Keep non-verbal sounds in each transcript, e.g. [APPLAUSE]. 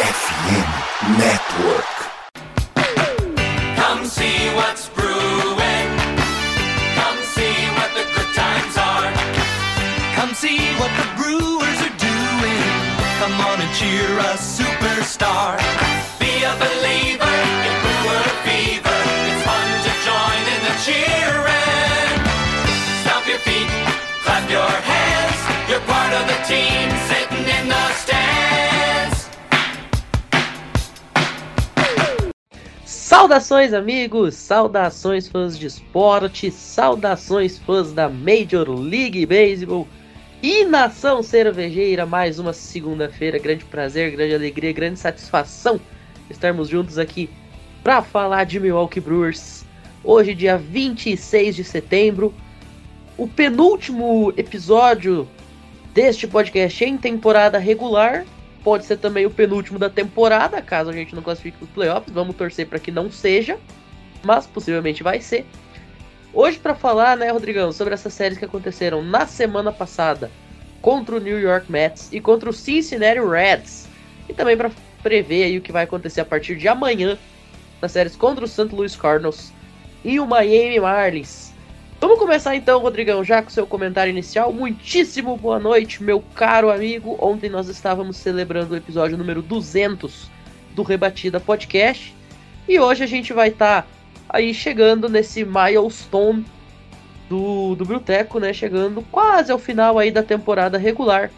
FM Network. Come see what's brewing. Come see what the good times are. Come see what the brewers are doing. Come on and cheer a superstar. Be a believer in brewer fever. It's fun to join in the cheering. Stomp your feet, clap your hands. You're part of the team sitting in the stands. Saudações, amigos! Saudações, fãs de esporte! Saudações, fãs da Major League Baseball! E nação cervejeira, mais uma segunda-feira. Grande prazer, grande alegria, grande satisfação estarmos juntos aqui para falar de Milwaukee Brewers. Hoje, dia 26 de setembro, o penúltimo episódio deste podcast em temporada regular. Pode ser também o penúltimo da temporada, caso a gente não classifique os playoffs. Vamos torcer para que não seja, mas possivelmente vai ser. Hoje para falar, né, Rodrigão, sobre essas séries que aconteceram na semana passada contra o New York Mets e contra o Cincinnati Reds. E também para prever aí o que vai acontecer a partir de amanhã nas séries contra o St. Louis Cardinals e o Miami Marlins. Vamos começar então, Rodrigão, já com seu comentário inicial. Muitíssimo boa noite, meu caro amigo. Ontem nós estávamos celebrando o episódio número 200 do Rebatida Podcast. E hoje a gente vai estar tá aí chegando nesse milestone do, do Bruteco, né? Chegando quase ao final aí da temporada regular.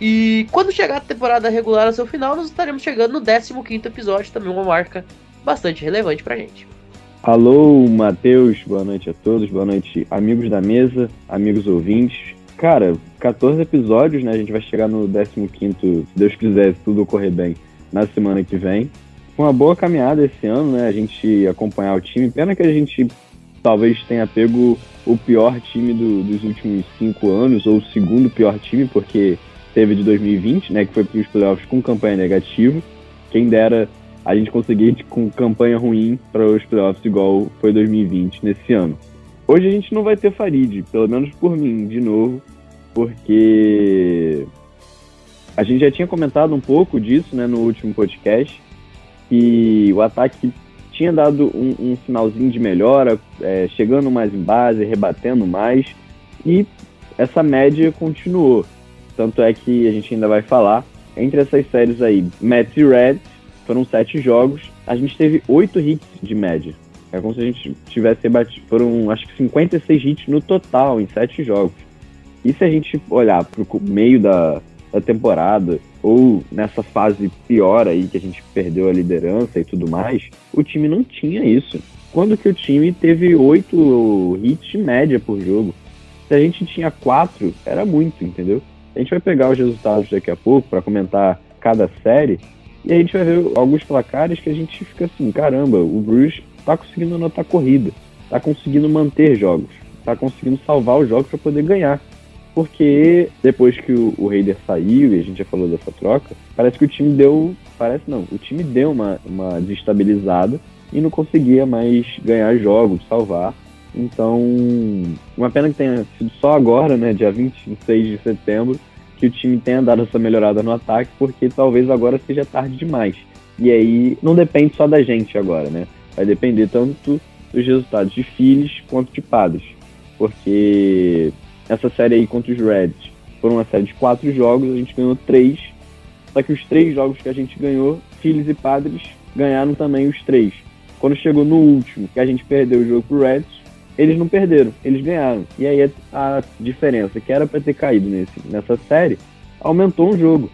E quando chegar a temporada regular ao seu final, nós estaremos chegando no 15 episódio, também uma marca bastante relevante pra gente. Alô, Matheus, boa noite a todos, boa noite, amigos da mesa, amigos ouvintes. Cara, 14 episódios, né? A gente vai chegar no 15, se Deus quiser, se tudo ocorrer bem, na semana que vem. Foi uma boa caminhada esse ano, né? A gente acompanhar o time. Pena que a gente talvez tenha pego o pior time do, dos últimos cinco anos, ou o segundo pior time, porque teve de 2020, né? Que foi para os playoffs com campanha negativa. Quem dera a gente conseguir com campanha ruim para os playoffs igual foi 2020 nesse ano. Hoje a gente não vai ter Farid, pelo menos por mim, de novo, porque a gente já tinha comentado um pouco disso né, no último podcast, que o ataque tinha dado um, um finalzinho de melhora, é, chegando mais em base, rebatendo mais, e essa média continuou. Tanto é que a gente ainda vai falar. Entre essas séries aí, Mets e Reds, foram sete jogos, a gente teve oito hits de média. É como se a gente tivesse batido. Foram acho que 56 hits no total em sete jogos. E se a gente olhar para o meio da, da temporada, ou nessa fase pior aí que a gente perdeu a liderança e tudo mais, o time não tinha isso. Quando que o time teve oito hits de média por jogo? Se a gente tinha quatro, era muito, entendeu? A gente vai pegar os resultados daqui a pouco para comentar cada série e a gente vai ver alguns placares que a gente fica assim, caramba, o Bruce tá conseguindo anotar corrida, tá conseguindo manter jogos, tá conseguindo salvar os jogos para poder ganhar. Porque depois que o, o Raider saiu, e a gente já falou dessa troca, parece que o time deu. Parece não, o time deu uma, uma desestabilizada e não conseguia mais ganhar jogos, salvar. Então, uma pena que tenha sido só agora, né, dia 26 de setembro, que o time tenha dado essa melhorada no ataque, porque talvez agora seja tarde demais. E aí não depende só da gente agora, né? Vai depender tanto dos resultados de Phillies quanto de Padres. Porque essa série aí contra os Reds foram uma série de quatro jogos, a gente ganhou três. Só que os três jogos que a gente ganhou, Phillies e Padres ganharam também os três. Quando chegou no último, que a gente perdeu o jogo pro Reds, eles não perderam, eles ganharam. E aí a diferença que era para ter caído nesse, nessa série aumentou um jogo.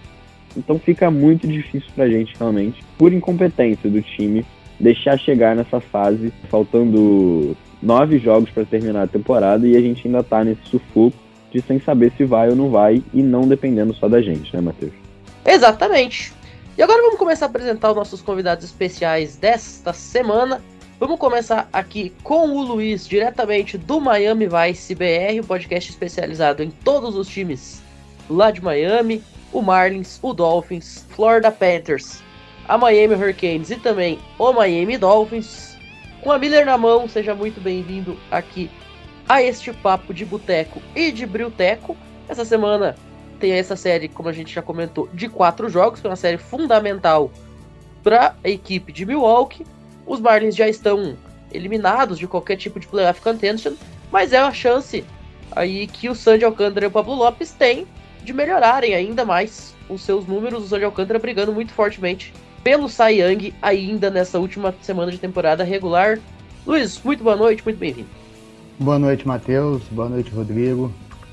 Então fica muito difícil pra gente realmente, por incompetência do time, deixar chegar nessa fase, faltando nove jogos para terminar a temporada e a gente ainda tá nesse sufoco de sem saber se vai ou não vai e não dependendo só da gente, né, Matheus? Exatamente. E agora vamos começar a apresentar os nossos convidados especiais desta semana. Vamos começar aqui com o Luiz, diretamente do Miami Vice BR, o um podcast especializado em todos os times lá de Miami, o Marlins, o Dolphins, Florida Panthers, a Miami Hurricanes e também o Miami Dolphins. Com a Miller na mão, seja muito bem-vindo aqui a este papo de boteco e de brilteco. Essa semana tem essa série, como a gente já comentou, de quatro jogos, que é uma série fundamental para a equipe de Milwaukee. Os Marlins já estão eliminados de qualquer tipo de playoff contention, mas é uma chance aí que o Sandy Alcântara e o Pablo Lopes têm de melhorarem ainda mais os seus números. O Sandy Alcântara brigando muito fortemente pelo Cy Young ainda nessa última semana de temporada regular. Luiz, muito boa noite, muito bem-vindo. Boa noite, Matheus. Boa noite, Rodrigo.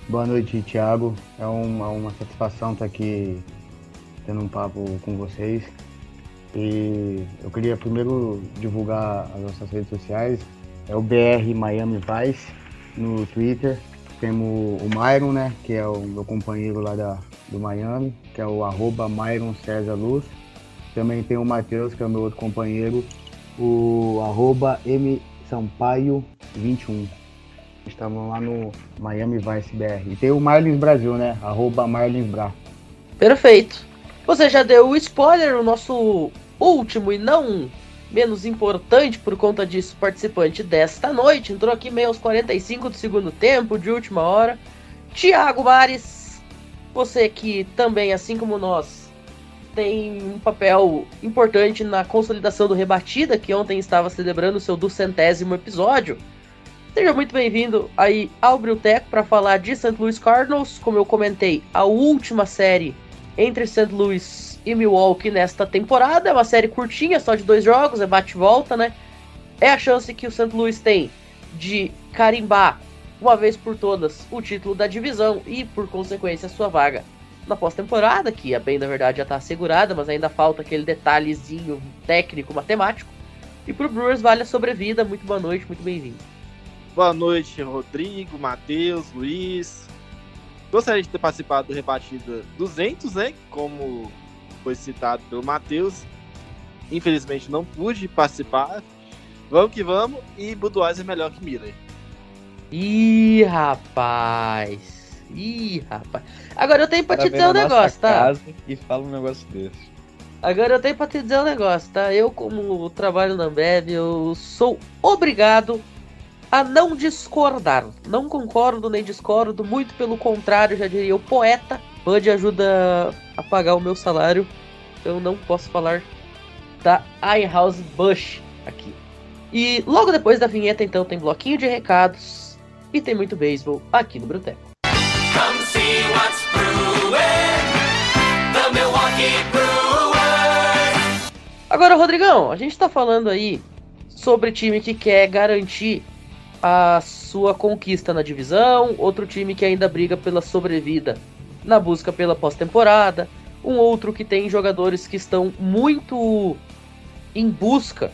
Boa noite, Thiago. É uma, uma satisfação estar aqui tendo um papo com vocês. E eu queria primeiro divulgar as nossas redes sociais. É o BR Miami Vice no Twitter. Temos o Myron, né, que é o meu companheiro lá da, do Miami, que é o arroba Myron César Luz. Também tem o Matheus, que é o meu outro companheiro, o arroba M Sampaio 21. Estamos lá no Miami Vice BR. E tem o Marlins Brasil, né? Arroba Marlins Bra. Perfeito. Você já deu o spoiler, o nosso último e não menos importante por conta disso, participante desta noite. Entrou aqui meio aos 45 do segundo tempo, de última hora. Tiago Mares, você que também, assim como nós, tem um papel importante na consolidação do Rebatida, que ontem estava celebrando seu duzentésimo episódio. Seja muito bem-vindo aí ao Brilteco para falar de St. Louis Cardinals. Como eu comentei, a última série entre St. Louis e Milwaukee nesta temporada. É uma série curtinha, só de dois jogos, é bate-volta, né? É a chance que o St. Louis tem de carimbar, uma vez por todas, o título da divisão e, por consequência, a sua vaga na pós-temporada, que a bem da verdade já está assegurada, mas ainda falta aquele detalhezinho técnico, matemático. E pro Brewers vale a sobrevida. Muito boa noite, muito bem-vindo. Boa noite, Rodrigo, Matheus, Luiz. Gostaria de ter participado do Rebatida 200, né? Como foi citado pelo Matheus. Infelizmente não pude participar. Vamos que vamos. E Budweiser é melhor que Miller. Ih, rapaz. Ih, rapaz. Agora eu tenho pra te dizer um negócio, tá? Casa e fala um negócio desse. Agora eu tenho pra te dizer um negócio, tá? Eu, como trabalho na Ambev, eu sou obrigado a não discordar. Não concordo nem discordo, muito pelo contrário, já diria o poeta. Bud ajuda a pagar o meu salário. Eu não posso falar da Ihouse Bush aqui. E logo depois da vinheta, então, tem bloquinho de recados e tem muito beisebol aqui no Bruteco. Come see what's brewing. The Milwaukee Brewers. Agora, Rodrigão, a gente tá falando aí sobre time que quer garantir a sua conquista na divisão, outro time que ainda briga pela sobrevida na busca pela pós-temporada, um outro que tem jogadores que estão muito em busca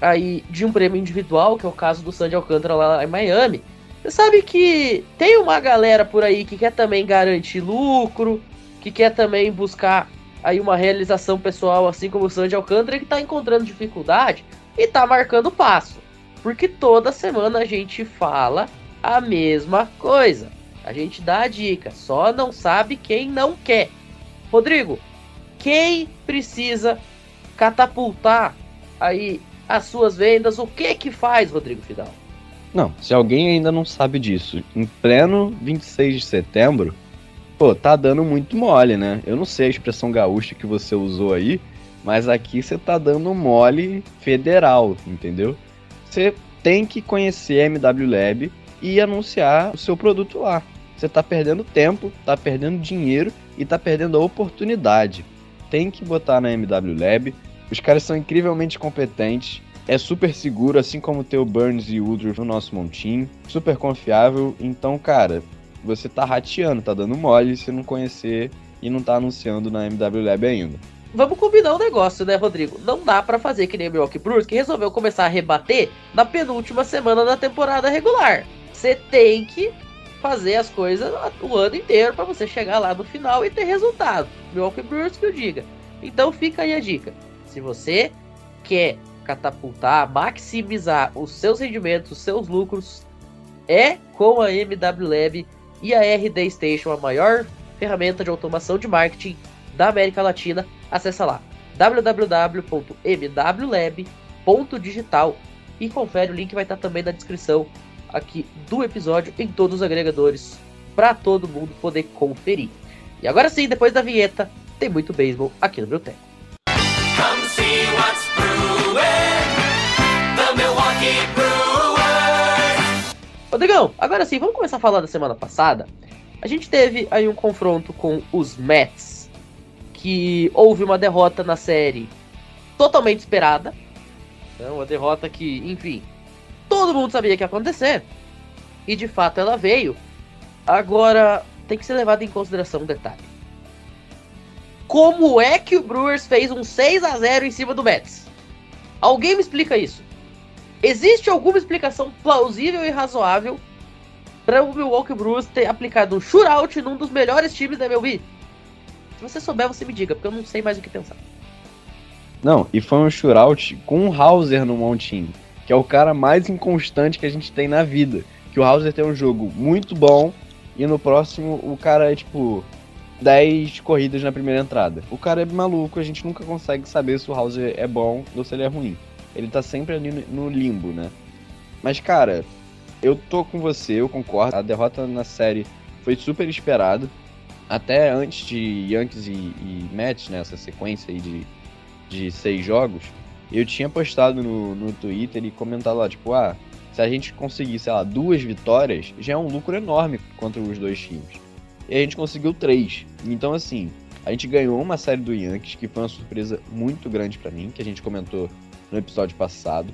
aí de um prêmio individual, que é o caso do Sandy Alcântara lá em Miami. Você sabe que tem uma galera por aí que quer também garantir lucro, que quer também buscar aí uma realização pessoal, assim como o Sandy Alcântara, que está encontrando dificuldade e está marcando passo. Porque toda semana a gente fala a mesma coisa. A gente dá a dica, só não sabe quem não quer. Rodrigo, quem precisa catapultar aí as suas vendas? O que que faz, Rodrigo Fidal? Não, se alguém ainda não sabe disso, em pleno 26 de setembro, pô, tá dando muito mole, né? Eu não sei a expressão gaúcha que você usou aí, mas aqui você tá dando mole federal, entendeu? Você tem que conhecer a MW Lab e anunciar o seu produto lá. Você tá perdendo tempo, tá perdendo dinheiro e tá perdendo a oportunidade. Tem que botar na MW Lab. Os caras são incrivelmente competentes. É super seguro, assim como ter o Burns e o Woodruff no nosso montinho. Super confiável. Então, cara, você tá rateando, tá dando mole se não conhecer e não tá anunciando na MW Lab ainda. Vamos combinar um negócio, né, Rodrigo? Não dá pra fazer que nem o Milwaukee Brewers, que resolveu começar a rebater na penúltima semana da temporada regular. Você tem que fazer as coisas o ano inteiro para você chegar lá no final e ter resultado. Milwaukee Brewers que eu diga. Então fica aí a dica. Se você quer catapultar, maximizar os seus rendimentos, os seus lucros, é com a MW Lab e a RD Station, a maior ferramenta de automação de marketing da América Latina. Acesse lá www.mwlab.digital e confere, o link vai estar também na descrição aqui do episódio em todos os agregadores para todo mundo poder conferir. E agora sim, depois da vinheta, tem muito beisebol aqui no Brewtech. Come see what's brewing. The Milwaukee Brewers. Rodrigão, agora sim, vamos começar a falar da semana passada. A gente teve aí um confronto com os Mets, que houve uma derrota na série totalmente esperada. né, Uma derrota que, enfim, todo mundo sabia que ia acontecer. E de fato ela veio. Agora, tem que ser levado em consideração um detalhe. Como é que o Brewers fez um 6 a 0 em cima do Mets? Alguém me explica isso. Existe alguma explicação plausível e razoável para o Milwaukee Brewers ter aplicado um shootout num dos melhores times da MLB? Se você souber, você me diga, porque eu não sei mais o que pensar. Não, e foi um shootout com o Hauser no montinho, que é o cara mais inconstante que a gente tem na vida. Que o Hauser tem um jogo muito bom e no próximo o cara é tipo 10 corridas na primeira entrada. O cara é maluco, a gente nunca consegue saber se o Hauser é bom ou se ele é ruim. Ele tá sempre ali no limbo, né? Mas cara, eu tô com você, eu concordo. A derrota na série foi super esperada. Até antes de Yankees e, e Mets, né, essa sequência aí de, de seis jogos, eu tinha postado no, no Twitter e comentado lá, tipo, ah, se a gente conseguir, sei lá, duas vitórias, já é um lucro enorme contra os dois times. E a gente conseguiu três. Então, assim, a gente ganhou uma série do Yankees, que foi uma surpresa muito grande pra mim, que a gente comentou no episódio passado.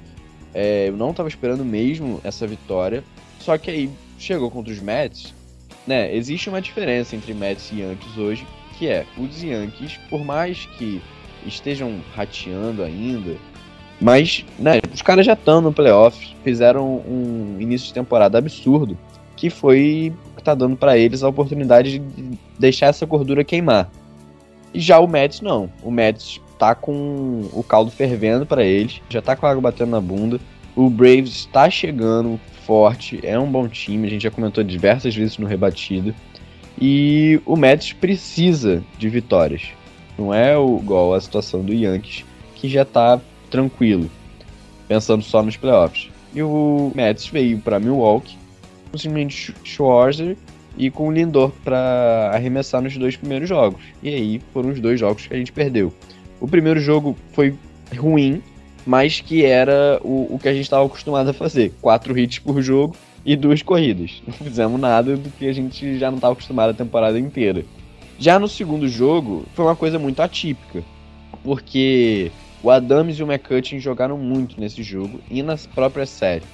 É, eu não tava esperando mesmo essa vitória, só que aí chegou contra os Mets, né? Existe uma diferença entre Mets e Yankees hoje, que é os Yankees, por mais que estejam rateando ainda, mas, né, os caras já estão no playoff, fizeram um início de temporada absurdo, que foi que tá dando pra eles a oportunidade de deixar essa gordura queimar. E já o Mets não. O Mets tá com o caldo fervendo pra eles, já tá com a água batendo na bunda. O Braves está chegando forte, é um bom time, a gente já comentou diversas vezes no rebatido. E o Mets precisa de vitórias. Não é o- igual a situação do Yankees, que já tá tranquilo, pensando só nos playoffs. E o Mets veio para Milwaukee com simplesmente Sch- Schwarzer e com o Lindor para arremessar nos dois primeiros jogos. E aí foram os dois jogos que a gente perdeu. O primeiro jogo foi ruim, mas que era o, o que a gente estava acostumado a fazer: quatro hits por jogo e duas corridas. [LAUGHS] Não fizemos nada do que a gente já não estava acostumado a temporada inteira. Já no segundo jogo, foi uma coisa muito atípica, porque o Adams e o McCutcheon jogaram muito nesse jogo e na própria série.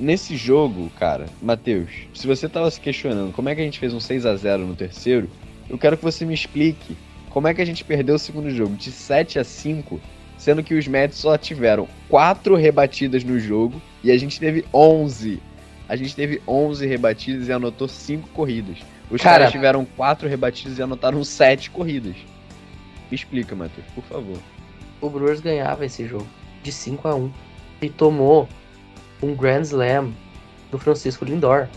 Nesse jogo, cara, Matheus, se você tava se questionando como é que a gente fez um 6 a 0 no terceiro, eu quero que você me explique como é que a gente perdeu o segundo jogo de 7 a 5, sendo que os Mets só tiveram 4 rebatidas no jogo e a gente teve 11. A gente teve 11 rebatidas e anotou 5 corridas. Os Cara- caras tiveram 4 rebatidas e anotaram 7 corridas. Me explica, Matheus, por favor. O Brewers ganhava esse jogo de 5 a 1 e tomou um Grand Slam do Francisco Lindor.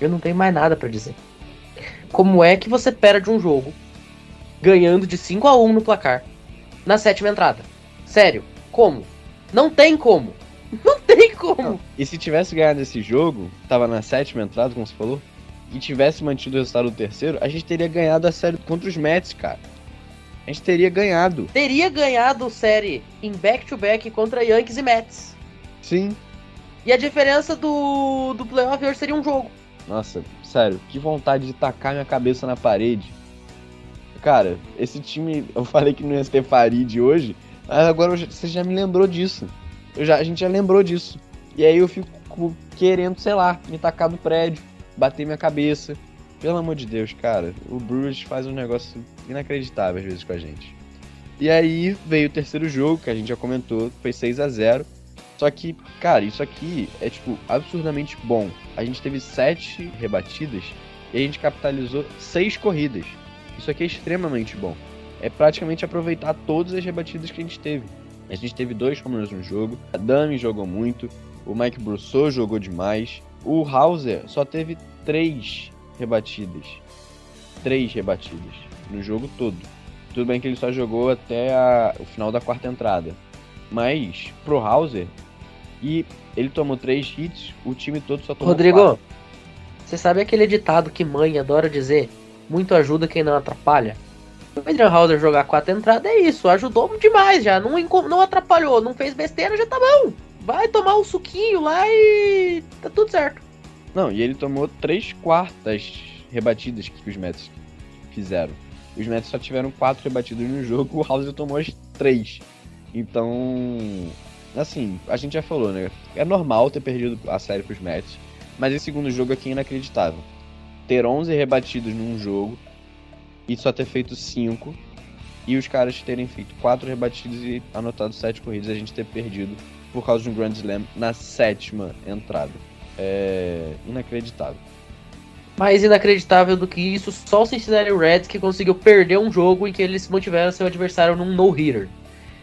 Eu não tenho mais nada pra dizer. Como é que você perde um jogo ganhando de 5 a 1 no placar na sétima entrada? Sério, como? Não tem como. [LAUGHS] Não tem como. E se tivesse ganhado esse jogo, tava na sétima entrada, como você falou, e tivesse mantido o resultado do terceiro, a gente teria ganhado a série contra os Mets, cara. A gente teria ganhado. Teria ganhado série em back-to-back contra Yankees e Mets. Sim. E a diferença do, do playoff hoje seria um jogo. Nossa, sério, que vontade de tacar minha cabeça na parede. Cara, esse time, [LAUGHS] eu falei que não ia ter Farid hoje, mas agora você já me lembrou disso. Eu já, a gente já lembrou disso. E aí eu fico querendo, sei lá, me tacar do prédio, bater minha cabeça. Pelo amor de Deus, cara, o Brewers faz um negócio inacreditável às vezes com a gente. E aí veio o terceiro jogo, que a gente já comentou, foi 6 a 0 Só que, cara, isso aqui é, tipo, absurdamente bom. A gente teve sete rebatidas e a gente capitalizou seis corridas. Isso aqui é extremamente bom. É praticamente aproveitar todas as rebatidas que a gente teve. A gente teve dois home no jogo, a Dami jogou muito, o Mike Brousseau jogou demais, o Hauser só teve três rebatidas. Três rebatidas no jogo todo. Tudo bem que ele só jogou até a- o final da quarta entrada. Mas, pro Hauser, e ele tomou três hits, o time todo só tomou Rodrigo, quatro. você sabe aquele ditado que mãe adora dizer? muito ajuda quem não atrapalha. O Adrian Hauser jogar quatro entradas é isso, ajudou demais já, não, não atrapalhou, não fez besteira, já tá bom. Vai tomar um suquinho lá e tá tudo certo. Não, e ele tomou três quartas rebatidas que os Mets fizeram. Os Mets só tiveram quatro rebatidas no jogo, [LAUGHS] o Hauser tomou as três. Então, assim, a gente já falou, né? É normal ter perdido a série pros Mets, mas esse segundo jogo aqui é inacreditável. Ter 11 rebatidos num jogo e só ter feito 5 e os caras terem feito 4 rebatidas e anotado 7 corridas a gente ter perdido por causa de um Grand Slam na sétima entrada. É inacreditável. Mais inacreditável do que isso, só o Cincinnati Reds que conseguiu perder um jogo em que eles mantiveram seu adversário num no-hitter.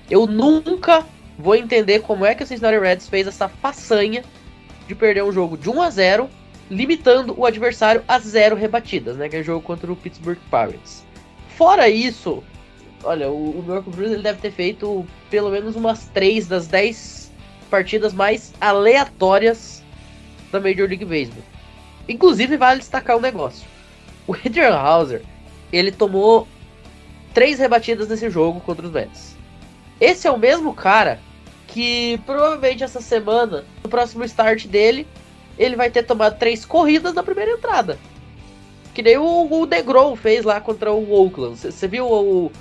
Eu nunca vou entender como é que o Cincinnati Reds fez essa façanha de perder um jogo de 1 a 0 limitando o adversário a zero rebatidas, né? Que é o jogo contra o Pittsburgh Pirates. Fora isso, olha, o, o Blues ele deve ter feito pelo menos umas 3 das 10 partidas mais aleatórias da Major League Baseball. Inclusive, vale destacar um negócio. O Adrian Hauser, ele tomou três rebatidas nesse jogo contra os Mets. Esse é o mesmo cara que provavelmente essa semana, no próximo start dele, ele vai ter tomado três corridas na primeira entrada. Que nem o, o DeGrom fez lá contra o Oakland. Você viu o,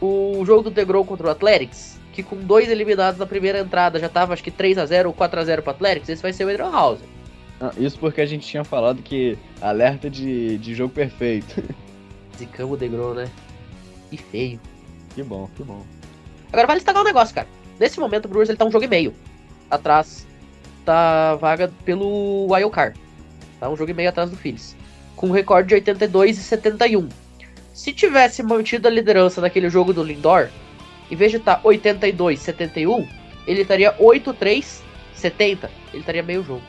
o jogo do DeGrom contra o Athletics? Que com dois eliminados na primeira entrada já tava acho que 3 a 0 ou 4 a 0 pro Athletics. Esse vai ser o Adrian Hauser. Ah, isso porque a gente tinha falado que alerta de, de jogo perfeito. [LAUGHS] Zicamos o DeGrom, né? Que feio. que bom, que bom. Agora vale destacar um negócio, cara. Nesse momento o Brewers ele tá um jogo e meio atrás da vaga pelo Wild Card. Tá um jogo e meio atrás do Phillies. Com um recorde de 82 e 71. Se tivesse mantido a liderança naquele jogo do Lindor, em vez de estar 82 71, ele estaria 8-3 70. Ele estaria meio jogo.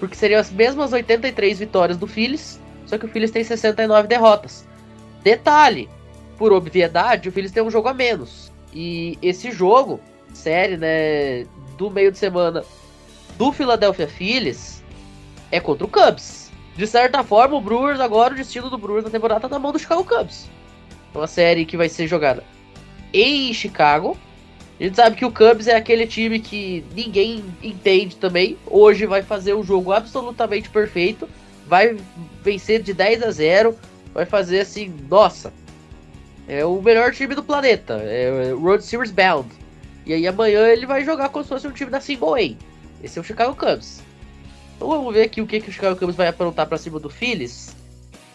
Porque seriam as mesmas 83 vitórias do Phillies, só que o Phillies tem 69 derrotas. Detalhe, por obviedade, o Phillies tem um jogo a menos. E esse jogo, série, né, do meio de semana do Philadelphia Phillies é contra o Cubs. De certa forma, o Brewers agora, o destino do Brewers na temporada tá na mão do Chicago Cubs. É uma série que vai ser jogada em Chicago. A gente sabe que o Cubs é aquele time que ninguém entende também. Hoje vai fazer um jogo absolutamente perfeito. Vai vencer de 10 a 0. Vai fazer assim, nossa. É o melhor time do planeta. É o World Series Bound. E aí amanhã ele vai jogar como se fosse um time da Single A. Esse é o Chicago Cubs. Então vamos ver aqui o que, que o Chicago Cubs vai aprontar pra cima do Phillies.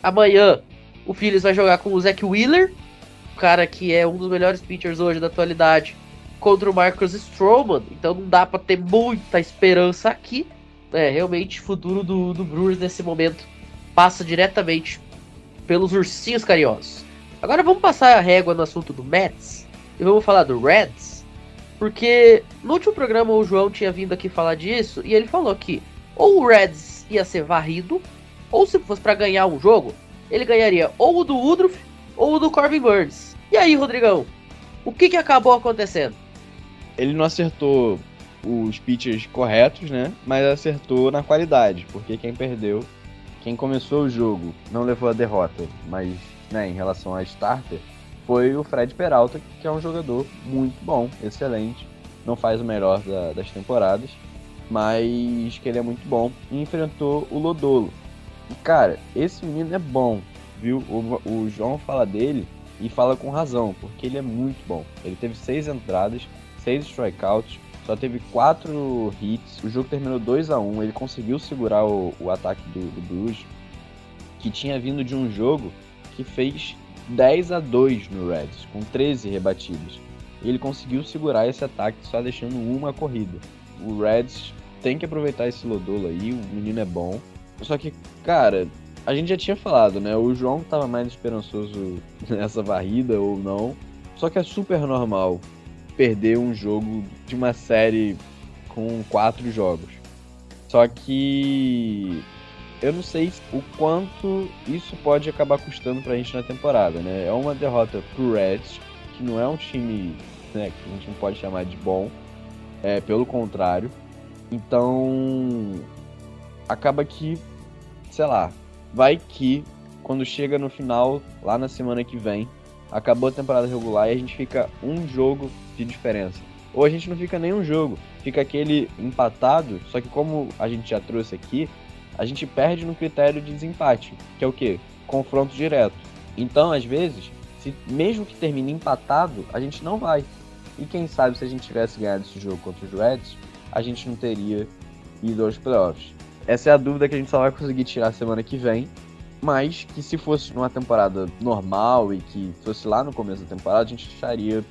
Amanhã o Phillies vai jogar com o Zach Wheeler, o cara que é um dos melhores pitchers hoje da atualidade, contra o Marcus Stroman. Então não dá pra ter muita esperança aqui. É, realmente o futuro do, do Brewers nesse momento passa diretamente pelos ursinhos carinhosos. Agora vamos passar a régua no assunto do Mets e vamos falar do Reds. Porque no último programa o João tinha vindo aqui falar disso e ele falou que ou o Reds ia ser varrido, ou se fosse para ganhar um jogo, ele ganharia ou o do Woodruff ou o do Corbin Burns. E aí, Rodrigão, o que, que acabou acontecendo? Ele não acertou os pitchers corretos, né? Mas acertou na qualidade, porque quem perdeu, quem começou o jogo, não levou a derrota, mas né, em relação a starter, foi o Fred Peralta, que é um jogador muito bom, excelente. Não faz o melhor da- das temporadas, mas que ele é muito bom. E enfrentou o Lodolo. E cara, esse menino é bom, viu? O, o João fala dele e fala com razão, porque ele é muito bom. Ele teve seis entradas, seis strikeouts, só teve quatro hits. O jogo terminou 2 a 1 Ele conseguiu segurar o, o ataque do, do Blues, que tinha vindo de um jogo que fez 10 a 2 no Reds, com 13 rebatidas. Ele conseguiu segurar esse ataque só deixando uma corrida. O Reds tem que aproveitar esse Lodolo aí, o menino é bom. Só que, cara, a gente já tinha falado, né? O João tava mais esperançoso [LAUGHS] nessa varrida ou não. Só que é super normal perder um jogo de uma série com quatro jogos. Só que eu não sei o quanto isso pode acabar custando pra gente na temporada, né? É uma derrota pro Reds, que não é um time né, que a gente não pode chamar de bom, é pelo contrário. Então acaba que, sei lá, vai que quando chega no final, lá na semana que vem, acabou a temporada regular e a gente fica um jogo de diferença. Ou a gente não fica nenhum jogo, fica aquele empatado, só que como a gente já trouxe aqui, a gente perde no critério de desempate, que é o quê? Confronto direto. Então, às vezes, se mesmo que termine empatado, a gente não vai. E quem sabe se a gente tivesse ganhado esse jogo contra os Reds, a gente não teria ido aos playoffs. Essa é a dúvida que a gente só vai conseguir tirar semana que vem. Mas que se fosse numa temporada normal e que fosse lá no começo da temporada, a gente acharia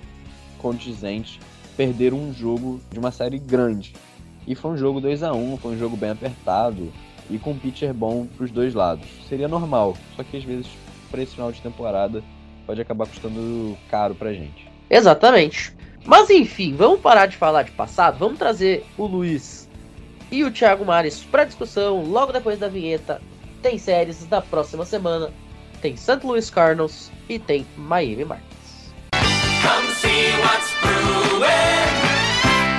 condizente perder um jogo de uma série grande. E foi um jogo 2 a 1 foi um jogo bem apertado e com um pitcher bom para os dois lados. Seria normal, só que às vezes para esse final de temporada pode acabar custando caro pra gente. Exatamente. Mas enfim, vamos parar de falar de passado, vamos trazer o Luiz e o Thiago Mares para discussão logo depois da vinheta. Tem séries da próxima semana, tem St. Louis Cardinals e tem Miami Marlins. Come see what's brewing.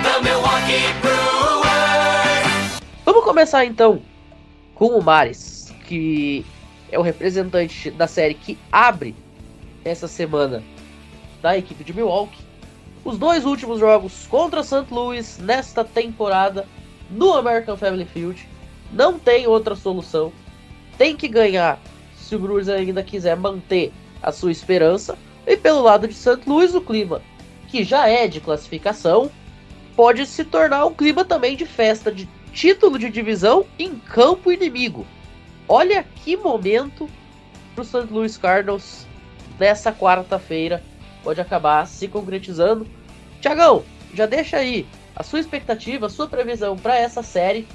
The Milwaukee Brewers. Vamos começar então com o Mares, que é o representante da série que abre essa semana da equipe de Milwaukee. Os dois últimos jogos contra St. Louis nesta temporada no American Family Field. Não tem outra solução. Tem que ganhar se o Brewers ainda quiser manter a sua esperança. E pelo lado de St. Louis, o clima, que já é de classificação, pode se tornar um clima também de festa de título de divisão em campo inimigo. Olha que momento para o St. Louis Cardinals nessa quarta-feira pode acabar se concretizando. Tiagão, já deixa aí a sua expectativa, a sua previsão para essa série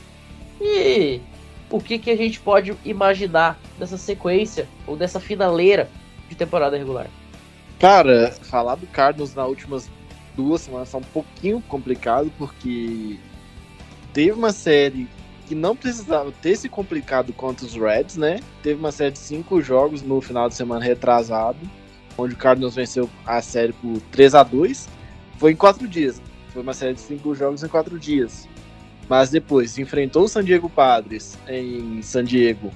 e o que, que a gente pode imaginar dessa sequência ou dessa finaleira de temporada regular. Cara, falar do Cardinals nas últimas duas semanas é um pouquinho complicado, porque teve uma série que não precisava ter se complicado contra os Reds, né? Teve uma série de cinco jogos no final de semana retrasado, onde o Cardinals venceu a série por 3 a 2 Foi em quatro dias. Foi uma série de cinco jogos em quatro dias. Mas depois enfrentou o San Diego Padres em San Diego.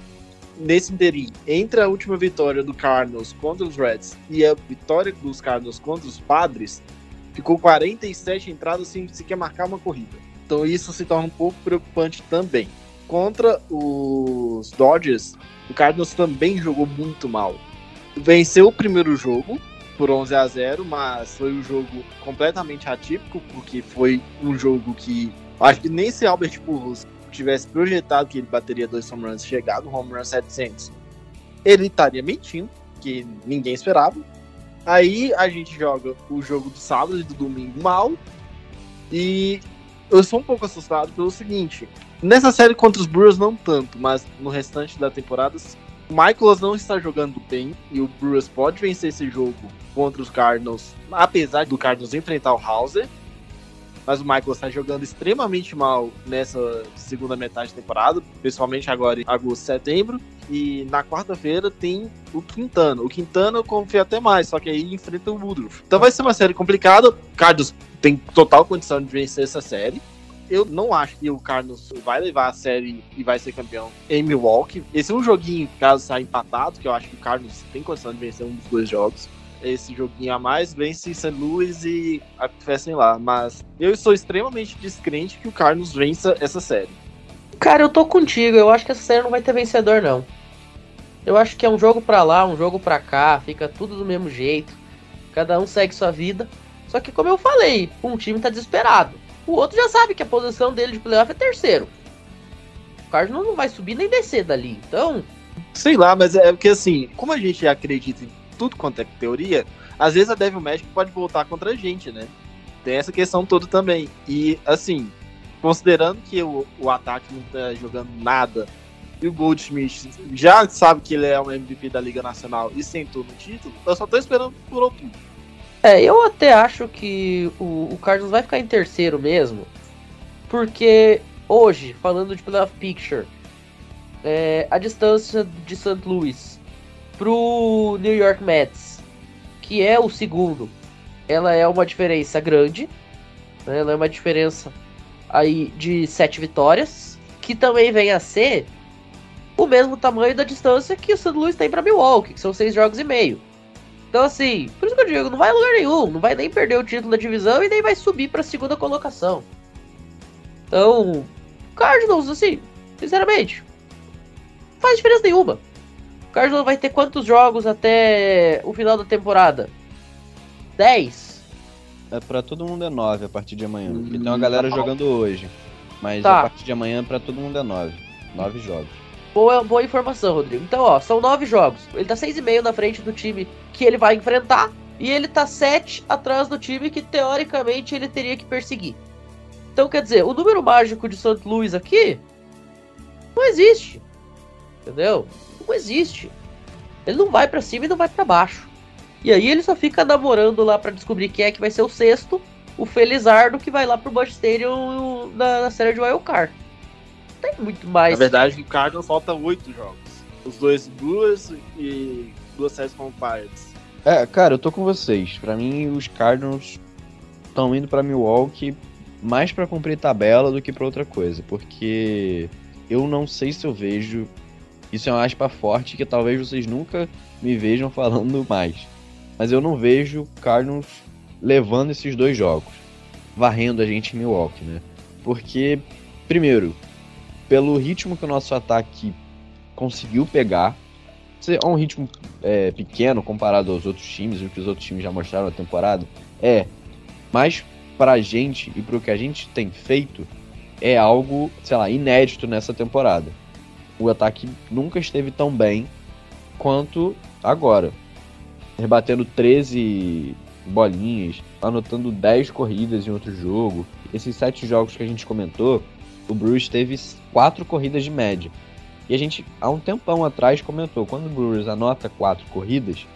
Nesse interim, entre a última vitória do Cardinals contra os Reds e a vitória dos Cardinals contra os Padres, ficou 47 entradas sem sequer marcar uma corrida. Então isso se torna um pouco preocupante também. Contra os Dodgers, o Cardinals também jogou muito mal. Venceu o primeiro jogo por 11 a 0, mas foi um jogo completamente atípico, porque foi um jogo que acho que nem se Albert Pujols tivesse projetado que ele bateria dois home runs, chegar no home run 700, ele estaria mentindo, que ninguém esperava. Aí a gente joga o jogo do sábado e do domingo mal. E eu sou um pouco assustado pelo seguinte: nessa série contra os Brewers, não tanto, mas no restante da temporada, o Michaelas não está jogando bem e o Brewers pode vencer esse jogo contra os Cardinals, apesar do Cardinals enfrentar o Hauser. Mas o Michael está jogando extremamente mal nessa segunda metade da temporada, principalmente agora em agosto, setembro. E na quarta-feira tem o Quintana. O Quintana eu confio até mais, só que aí enfrenta o Woodruff. Então vai ser uma série complicada. O Cardinals tem total condição de vencer essa série. Eu não acho que o Cardinals vai levar a série e vai ser campeão em Milwaukee. Esse é um joguinho, caso saia empatado, que eu acho que o Cardinals tem condição de vencer um dos dois jogos esse joguinho a mais, vence St. Louis e acontecem lá. Mas eu sou extremamente descrente que o Carlos vença essa série. Cara, eu tô contigo. Eu acho que essa série não vai ter vencedor, não. Eu acho que é um jogo pra lá, um jogo pra cá, fica tudo do mesmo jeito. Cada um segue sua vida. Só que, como eu falei, um time tá desesperado. O outro já sabe que a posição dele de playoff é terceiro. O Cardinals não vai subir nem descer dali. Então, Sei lá, mas é porque assim, como a gente acredita em tudo quanto é teoria, às vezes a Devil Magic pode voltar contra a gente, né? Tem essa questão toda também. E assim, considerando que o, o ataque não tá jogando nada e o Goldschmidt já sabe que ele é um MVP da Liga Nacional e sentou no título, eu só tô esperando por outubro. É, eu até acho que o, o Cardinals vai ficar em terceiro mesmo. Porque hoje, falando de playoff picture, é, a distância de St. Louis pro New York Mets, que é o segundo, ela é uma diferença grande. né? Ela é uma diferença aí de sete vitórias. Que também vem a ser o mesmo tamanho da distância que o St. Louis tem para Milwaukee, que são seis jogos e meio. Então, assim, por isso que eu digo, não vai a lugar nenhum, não vai nem perder o título da divisão e nem vai subir para a segunda colocação. Então, Cardinals, assim, sinceramente, não faz diferença nenhuma. O Cardinals vai ter quantos jogos até o final da temporada? 10? É, pra todo mundo é 9 a partir de amanhã. Porque Hum, tem uma galera tá jogando hoje. Mas Tá. a partir de amanhã pra todo mundo é 9. 9 jogos. Boa, boa informação, Rodrigo. Então, ó, são nove jogos. Ele tá seis e meio na frente do time que ele vai enfrentar. E ele tá sete atrás do time que, teoricamente, ele teria que perseguir. Então, quer dizer, o número mágico de St. Louis aqui não existe. Entendeu? Não existe. Ele não vai pra cima e não vai pra baixo. E aí ele só fica namorando lá pra descobrir quem é que vai ser o sexto. O Felizardo que vai lá pro Busch Stadium na, na série de Wild Card. Não tem muito mais. Na verdade, o Cardinals falta oito jogos. Os dois Brewers e duas séries com o Pirates. É, cara, eu tô com vocês. Pra mim, os Cardinals estão indo pra Milwaukee mais pra cumprir tabela do que pra outra coisa. Porque eu não sei se eu vejo. Isso é uma aspa forte que talvez vocês nunca me vejam [LAUGHS] falando mais. Mas eu não vejo o Cardinals levando esses dois jogos. Varrendo a gente em Milwaukee, né? Porque, primeiro, pelo ritmo que o nosso ataque conseguiu pegar, é um ritmo é, pequeno comparado aos outros times, o que os outros times já mostraram na temporada, é. Mas pra gente e pro que a gente tem feito, é algo, sei lá, inédito nessa temporada. O ataque nunca esteve tão bem quanto agora. Rebatendo 13 bolinhas, anotando 10 corridas em outro jogo. Esses sete jogos que a gente comentou, o Bruce teve quatro corridas de média. E a gente, há um tempão atrás, comentou: quando o Brewers anota quatro corridas,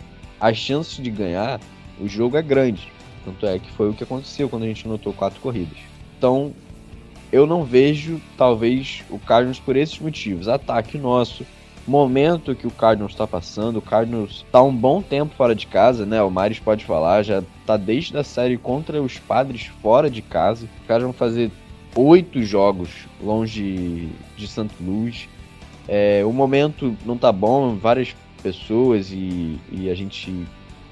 a chance de ganhar o jogo é grande. Tanto é que foi o que aconteceu quando a gente anotou quatro corridas. Então, eu não vejo, talvez, o Cardinals por esses motivos. Ataque nosso, momento que o Cardinals está passando. O Cardinals está um bom tempo fora de casa, né? O Maris pode falar, já tá desde a série contra os Padres fora de casa. Caras vão fazer oito jogos longe de St. Louis. É, o momento não tá bom, várias pessoas e, e a gente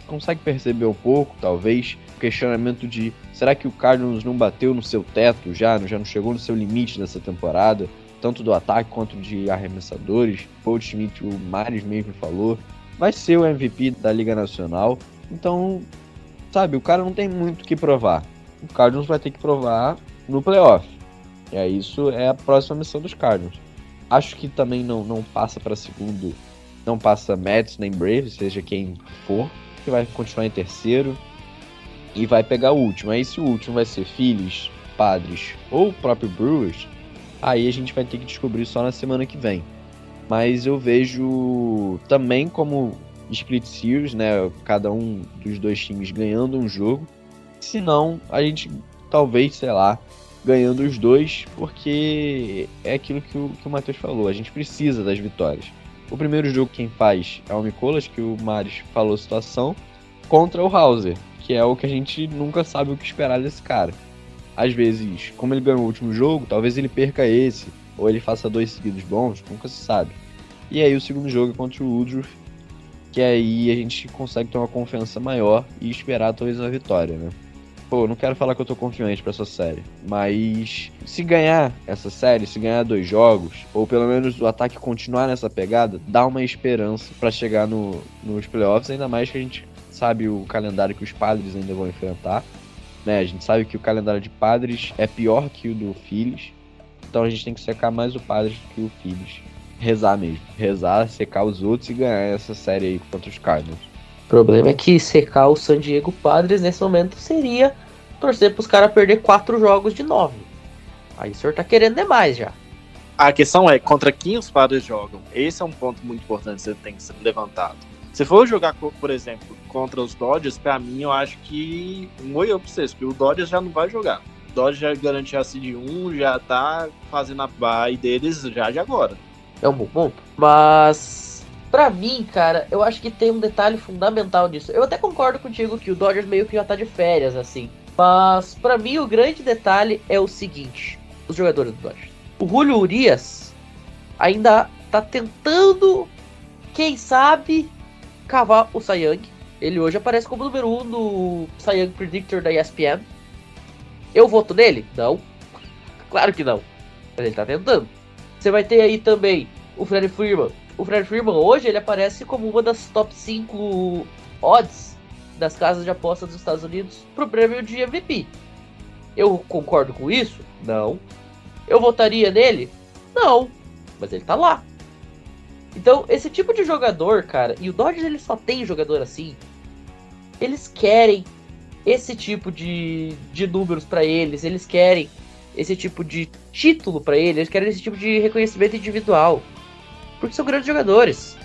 consegue perceber um pouco, talvez, o questionamento de será que o Cardinals não bateu no seu teto já, já não chegou no seu limite dessa temporada, tanto do ataque quanto de arremessadores. O Schmidt, o Maris mesmo falou, vai ser o MVP da Liga Nacional, então, sabe, o cara não tem muito o que provar. O Cardinals vai ter que provar no playoff. E aí isso é a próxima missão dos Cardinals. Acho que também não, não passa para segundo, não passa Mets nem Braves, seja quem for, que vai continuar em terceiro e vai pegar o último. Aí se o último vai ser Phillies, Padres ou o próprio Brewers, aí a gente vai ter que descobrir só na semana que vem. Mas eu vejo também como split series, né, cada um dos dois times ganhando um jogo. Se não, a gente talvez, sei lá, ganhando os dois, porque é aquilo que o, que o Matheus falou, a gente precisa das vitórias. O primeiro jogo quem faz é o Nicolas, que o Maris falou a situação, contra o Hauser, que é o que a gente nunca sabe o que esperar desse cara. Às vezes, como ele ganhou o último jogo, talvez ele perca esse, ou ele faça dois seguidos bons, nunca se sabe. E aí o segundo jogo é contra o Woodruff, que aí a gente consegue ter uma confiança maior e esperar talvez uma vitória, né? Pô, não quero falar que eu tô confiante pra essa série, mas se ganhar essa série, se ganhar dois jogos, ou pelo menos o ataque continuar nessa pegada, dá uma esperança pra chegar no, nos playoffs, ainda mais que a gente sabe o calendário que os padres ainda vão enfrentar. Né? A gente sabe que o calendário de padres é pior que o do Phillies, então a gente tem que secar mais o padres do que o Phillies. Rezar mesmo. Rezar, secar os outros e ganhar essa série aí contra os Cardinals. O problema é que secar o San Diego Padres nesse momento seria torcer pros caras perder quatro jogos de nove. Aí o senhor tá querendo demais já. A questão é contra quem os padres jogam. Esse é um ponto muito importante que você tem que ser levantado. Se for jogar, por exemplo, contra os Dodgers, pra mim eu acho que um oi pra vocês, porque o Dodgers já não vai jogar. O Dodgers já garantiu a seed 1, já tá fazendo a bye deles já de agora. É um bom ponto. Mas, pra mim, cara, eu acho que tem um detalhe fundamental nisso. Eu até concordo contigo que o Dodgers meio que já tá de férias, assim. Mas, pra mim, o grande detalhe é o seguinte: os jogadores do Dodgers. O Julio Urias ainda tá tentando, quem sabe, cavar o Young. Ele hoje aparece como número 1 um Cy Young Predictor da ESPN. Eu voto nele? Não. Claro que não. Mas ele tá tentando. Você vai ter aí também o Fred Freeman. O Fred Freeman hoje ele aparece como uma das top 5 odds das casas de aposta dos Estados Unidos pro prêmio de MVP. Eu concordo com isso? Não. Eu votaria nele? Não. Mas ele tá lá. Então, esse tipo de jogador, cara, e o Dodgers ele só tem jogador assim. Eles querem esse tipo de, de números para eles, eles querem esse tipo de título para eles, eles querem esse tipo de reconhecimento individual. Porque são grandes jogadores.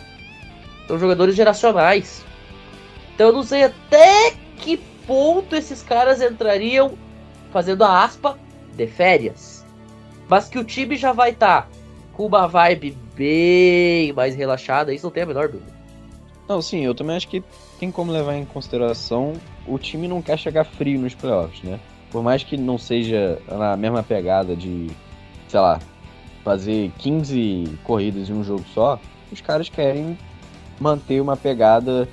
São jogadores geracionais. Então eu não sei até que ponto esses caras entrariam fazendo a aspa de férias. Mas que o time já vai estar tá com uma vibe bem mais relaxada, isso não tem a menor dúvida. Não, sim, eu também acho que tem como levar em consideração o time não quer chegar frio nos playoffs, né? Por mais que não seja na mesma pegada de, sei lá, fazer 15 corridas em um jogo só, os caras querem manter uma pegada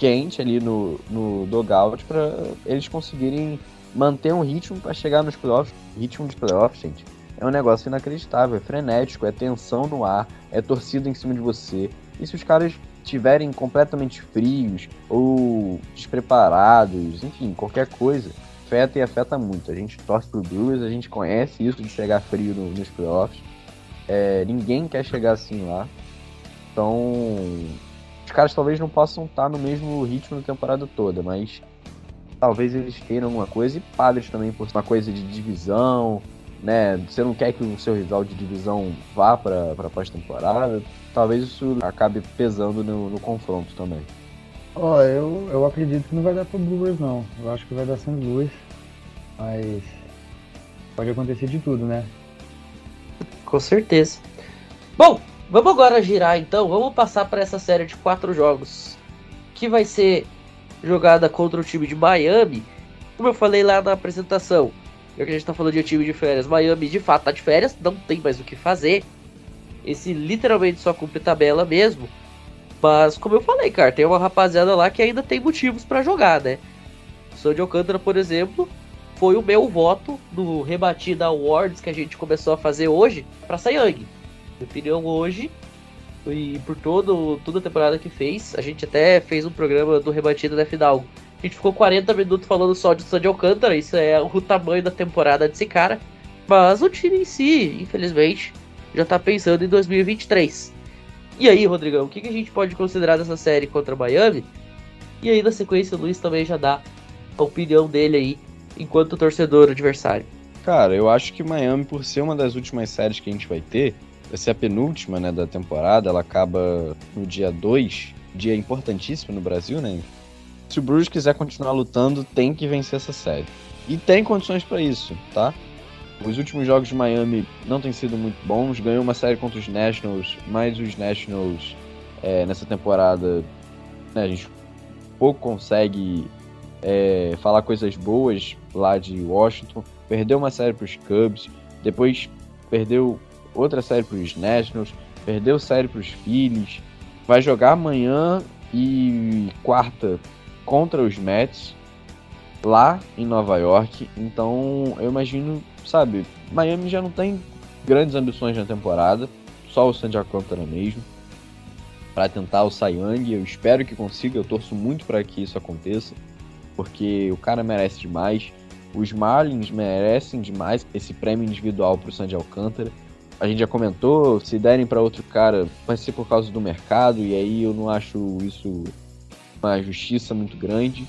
quente ali no, no dogout para eles conseguirem manter um ritmo para chegar nos playoffs. Ritmo de playoffs, gente, é um negócio inacreditável, é frenético, é tensão no ar, é torcida em cima de você. E se os caras estiverem completamente frios ou despreparados, enfim, qualquer coisa, afeta e afeta muito. A gente torce pro Brewers, a gente conhece isso de chegar frio no, nos playoffs. É, ninguém quer chegar assim lá. Então, os caras talvez não possam estar no mesmo ritmo da temporada toda, mas talvez eles queiram alguma coisa. E padres também, por uma coisa de divisão, né? Você não quer que o seu rival de divisão vá para a pós-temporada. Talvez isso acabe pesando no, no confronto também. Ó, oh, eu, eu acredito que não vai dar pro Brewers não. Eu acho que vai dar St. Louis. Mas pode acontecer de tudo, né? Com certeza. Bom, vamos agora girar então. Vamos passar para essa série de quatro jogos que vai ser jogada contra o time de Miami. Como eu falei lá na apresentação, já que a gente tá falando de time de férias, Miami de fato tá de férias, não tem mais o que fazer. Esse literalmente só cumpre tabela mesmo. Mas, como eu falei, cara, tem uma rapaziada lá que ainda tem motivos para jogar, né? O Sandy Alcântara, por exemplo, foi o meu voto no Rebatida Awards que a gente começou a fazer hoje para Sayang. Opinião hoje, e por todo, toda a temporada que fez, a gente até fez um programa do Rebatida da Fidalgo. A gente ficou 40 minutos falando só de Sandy Alcântara, isso é o tamanho da temporada desse cara. Mas o time em si, infelizmente, já tá pensando em 2023. E aí, Rodrigão, o que, que a gente pode considerar dessa série contra Miami? E aí, na sequência, o Luiz também já dá a opinião dele aí, enquanto torcedor adversário. Cara, eu acho que Miami, por ser uma das últimas séries que a gente vai ter, vai ser a penúltima né, da temporada, ela acaba no dia 2, dia importantíssimo no Brasil, né? Se o Bruce quiser continuar lutando, tem que vencer essa série. E tem condições para isso, tá? Os últimos jogos de Miami não têm sido muito bons. Ganhou uma série contra os Nationals, mas os Nationals é, nessa temporada né, a gente pouco consegue é, falar coisas boas lá de Washington. Perdeu uma série para os Cubs, depois perdeu outra série para os Nationals, perdeu série para os Phillies. Vai jogar amanhã e quarta contra os Mets lá em Nova York. Então eu imagino, sabe, Miami já não tem grandes ambições na temporada, só o Sandy Alcântara mesmo. Para tentar o Cy Young, eu espero que consiga, eu torço muito para que isso aconteça, porque o cara merece demais. Os Marlins merecem demais esse prêmio individual para o Sandy Alcântara. A gente já comentou, se derem para outro cara, vai ser por causa do mercado, e aí eu não acho isso uma justiça muito grande.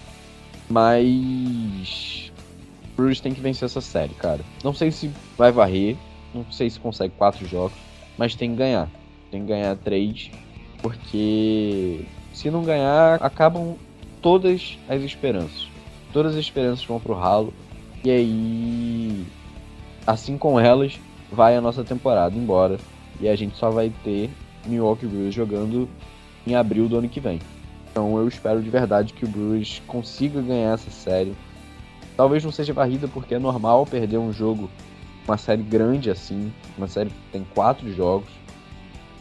Mas. Brewers tem que vencer essa série, cara. Não sei se vai varrer, não sei se consegue quatro jogos, mas tem que ganhar. Tem que ganhar três, porque se não ganhar, acabam todas as esperanças. Todas as esperanças vão pro ralo. E aí, assim com elas, vai a nossa temporada embora. E a gente só vai ter Milwaukee Brewers jogando em abril do ano que vem. Então eu espero de verdade que o Brewers consiga ganhar essa série. Talvez não seja varrida porque é normal perder um jogo, uma série grande assim, uma série que tem quatro jogos.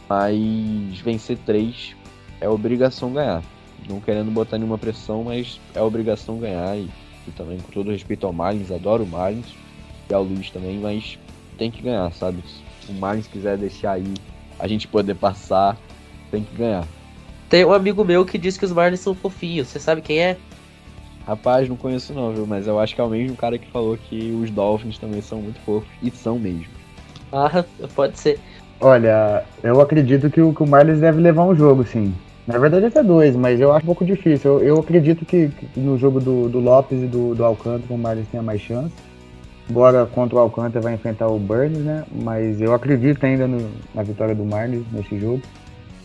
Mas vencer três é obrigação ganhar. Não querendo botar nenhuma pressão, mas é obrigação ganhar. E, e também, com todo respeito ao Marlins, adoro o Marlins e ao Luiz também, mas tem que ganhar, sabe? Se o Marlins quiser deixar aí a gente poder passar, tem que ganhar. Tem um amigo meu que diz que os Marlins são fofinhos. Você sabe quem é? Rapaz, não conheço não, viu? Mas eu acho que é o mesmo cara que falou que os Dolphins também são muito fofos. E são mesmo. Ah, pode ser. Olha, eu acredito que o, que o Marlins deve levar um jogo, sim. Na verdade até dois, mas eu acho um pouco difícil. Eu, eu acredito que, que no jogo do, do Lopes e do, do Alcântara o Marlins tenha mais chance. Embora contra o Alcântara vai enfrentar o Burns, né? Mas eu acredito ainda no- na vitória do Marlins nesse jogo.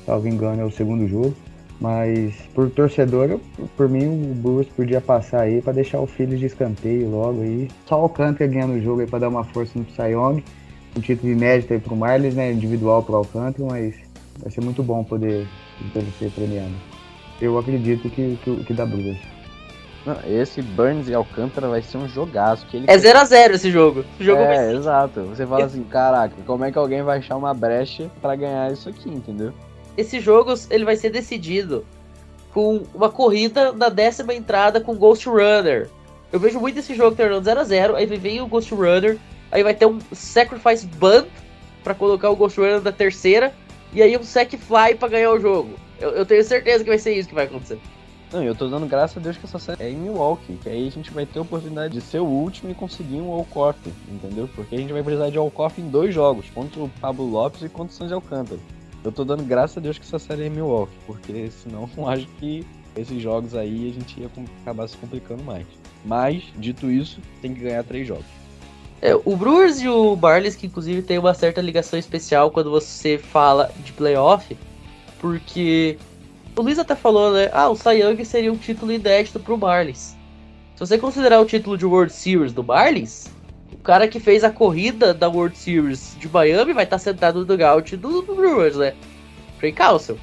Salvo engano, é o segundo jogo. Mas por torcedor, eu- por mim o Brewers podia passar aí pra deixar o filho de escanteio logo aí. Só o Alcântara ganhando o jogo aí pra dar uma força no Psyong. Um título inédito aí pro Marlins, né? Individual pro Alcântara, mas vai ser muito bom poder, poder ser premiado. Eu acredito que, que, que dá Brewers. Não, esse Burns e Alcântara vai ser um jogaço. Que ele É 0x0 esse jogo. O jogo vai É, exato. Você fala [LAUGHS] assim, caraca, como é que alguém vai achar uma brecha pra ganhar isso aqui, entendeu? esse jogo ele vai ser decidido com uma corrida na décima entrada com Ghost Runner. Eu vejo muito esse jogo terminando 0x0, aí vem o Ghost Runner, aí vai ter um Sacrifice Bunt pra colocar o Ghost Runner na terceira, e aí um Sack Fly pra ganhar o jogo. Eu, eu tenho certeza que vai ser isso que vai acontecer. Não, eu tô dando graças a Deus que essa série é em Milwaukee, que aí a gente vai ter a oportunidade de ser o último e conseguir um Alcoff, entendeu? Porque a gente vai precisar de Alcoff em dois jogos, contra o Pablo Lopes e contra o Santos Alcântara. Eu tô dando graças a Deus que essa série é em Milwaukee, porque senão [LAUGHS] eu acho que esses jogos aí a gente ia acabar se complicando mais. Mas, dito isso, tem que ganhar três jogos. É, o Brewers e o Marlins, que inclusive tem uma certa ligação especial quando você fala de playoff, porque o Luiz até falou, né? Ah, o Cy Young seria um título inédito pro Marlins. Se você considerar o título de World Series do Marlins, o cara que fez a corrida da World Series de Miami vai estar sentado no dugout do, do Brewers, né? Trey Council.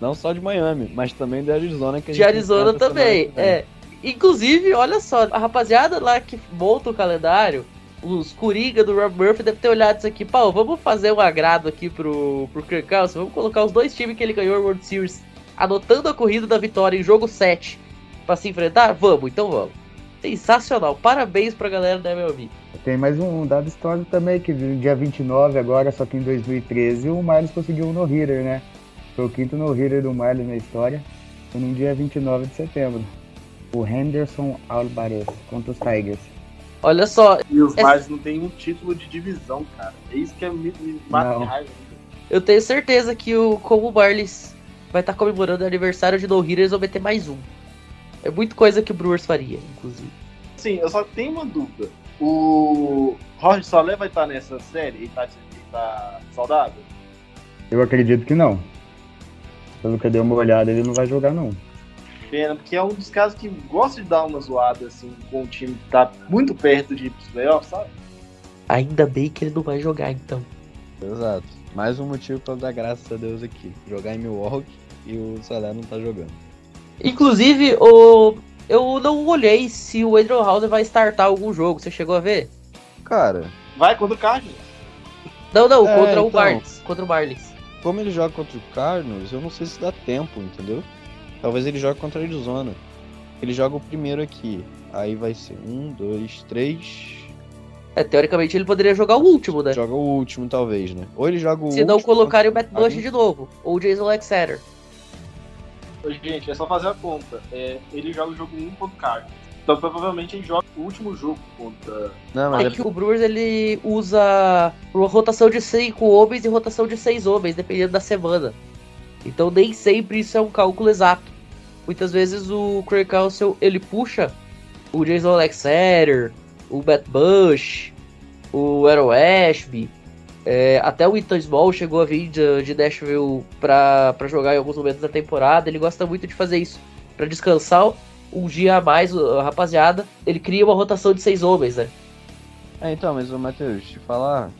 Não só de Miami, mas também da Arizona que a De gente Arizona também, é. Inclusive, olha só, a rapaziada lá que monta o calendário, os Coringa do Rob Murphy deve ter olhado isso aqui, pau, vamos fazer um agrado aqui pro, pro Kirk Cousins, vamos colocar os dois times que ele ganhou o World Series, anotando a corrida da vitória em jogo 7 pra se enfrentar? Vamos, então vamos. Sensacional, parabéns pra galera da MLB. Tem mais um dado histórico também, que no dia 29 agora, só que em 2013, o Marlins conseguiu um no-hitter, né? Foi o quinto no-hitter do Marlins na história. Foi no dia 29 de setembro. O Henderson Alvarez contra os Tigers. Olha só, E os Essa- Marlins não tem um título de divisão, cara. É isso que é me, me eu tenho certeza que o, como o Marlins vai estar comemorando o aniversário de No-Hitter, eles vão meter mais um. É muito coisa que o Brewers faria, inclusive. Sim, eu só tenho uma dúvida. O Jorge Solé vai estar nessa série? Ele tá, ele tá saudável? Eu acredito que não. Pelo que eu dei uma olhada, ele não vai jogar não. Pena, porque é um dos casos que gosta de dar uma zoada assim com o time que tá muito perto de ir pros playoffs, sabe? Ainda bem que ele não vai jogar, então. Exato. Mais um motivo pra dar graças a Deus aqui. Jogar em Milwaukee e o Salé não tá jogando. Inclusive, o... eu não olhei se o Adrian Hauser vai startar algum jogo. Você chegou a ver? Cara, Vai contra o Cardinals. Não, não, É, contra o então. Marlins. Contra o Marlins. como ele joga contra o Cardinals, eu não sei se dá tempo, entendeu? Talvez ele jogue contra a Arizona. Ele joga o primeiro aqui. Aí vai ser um, dois, três. É, teoricamente ele poderia jogar o último, né? Joga o último, talvez, né? Ou ele joga o Se não último colocarem o Matt Bush de novo. Ou o Jason Alexander. Gente, é só fazer a conta. É, ele joga o jogo 1 contra o Cardinals. Então provavelmente ele joga o último jogo contra. Não, mas É é que o Brewers ele usa uma rotação de 5 homens e rotação de 6 homens, dependendo da semana. Então nem sempre isso é um cálculo exato. Muitas vezes o Craig Council ele puxa o Jason Alexander, o Matt Bush, o Aaron Ashby, é, até o Ethan Small chegou a vir de, de Nashville pra jogar em alguns momentos da temporada. Ele gosta muito de fazer isso, Pra descansar um dia a mais a rapaziada. Ele cria uma rotação de seis homens, né? É, então, mas o Matheus, te falar,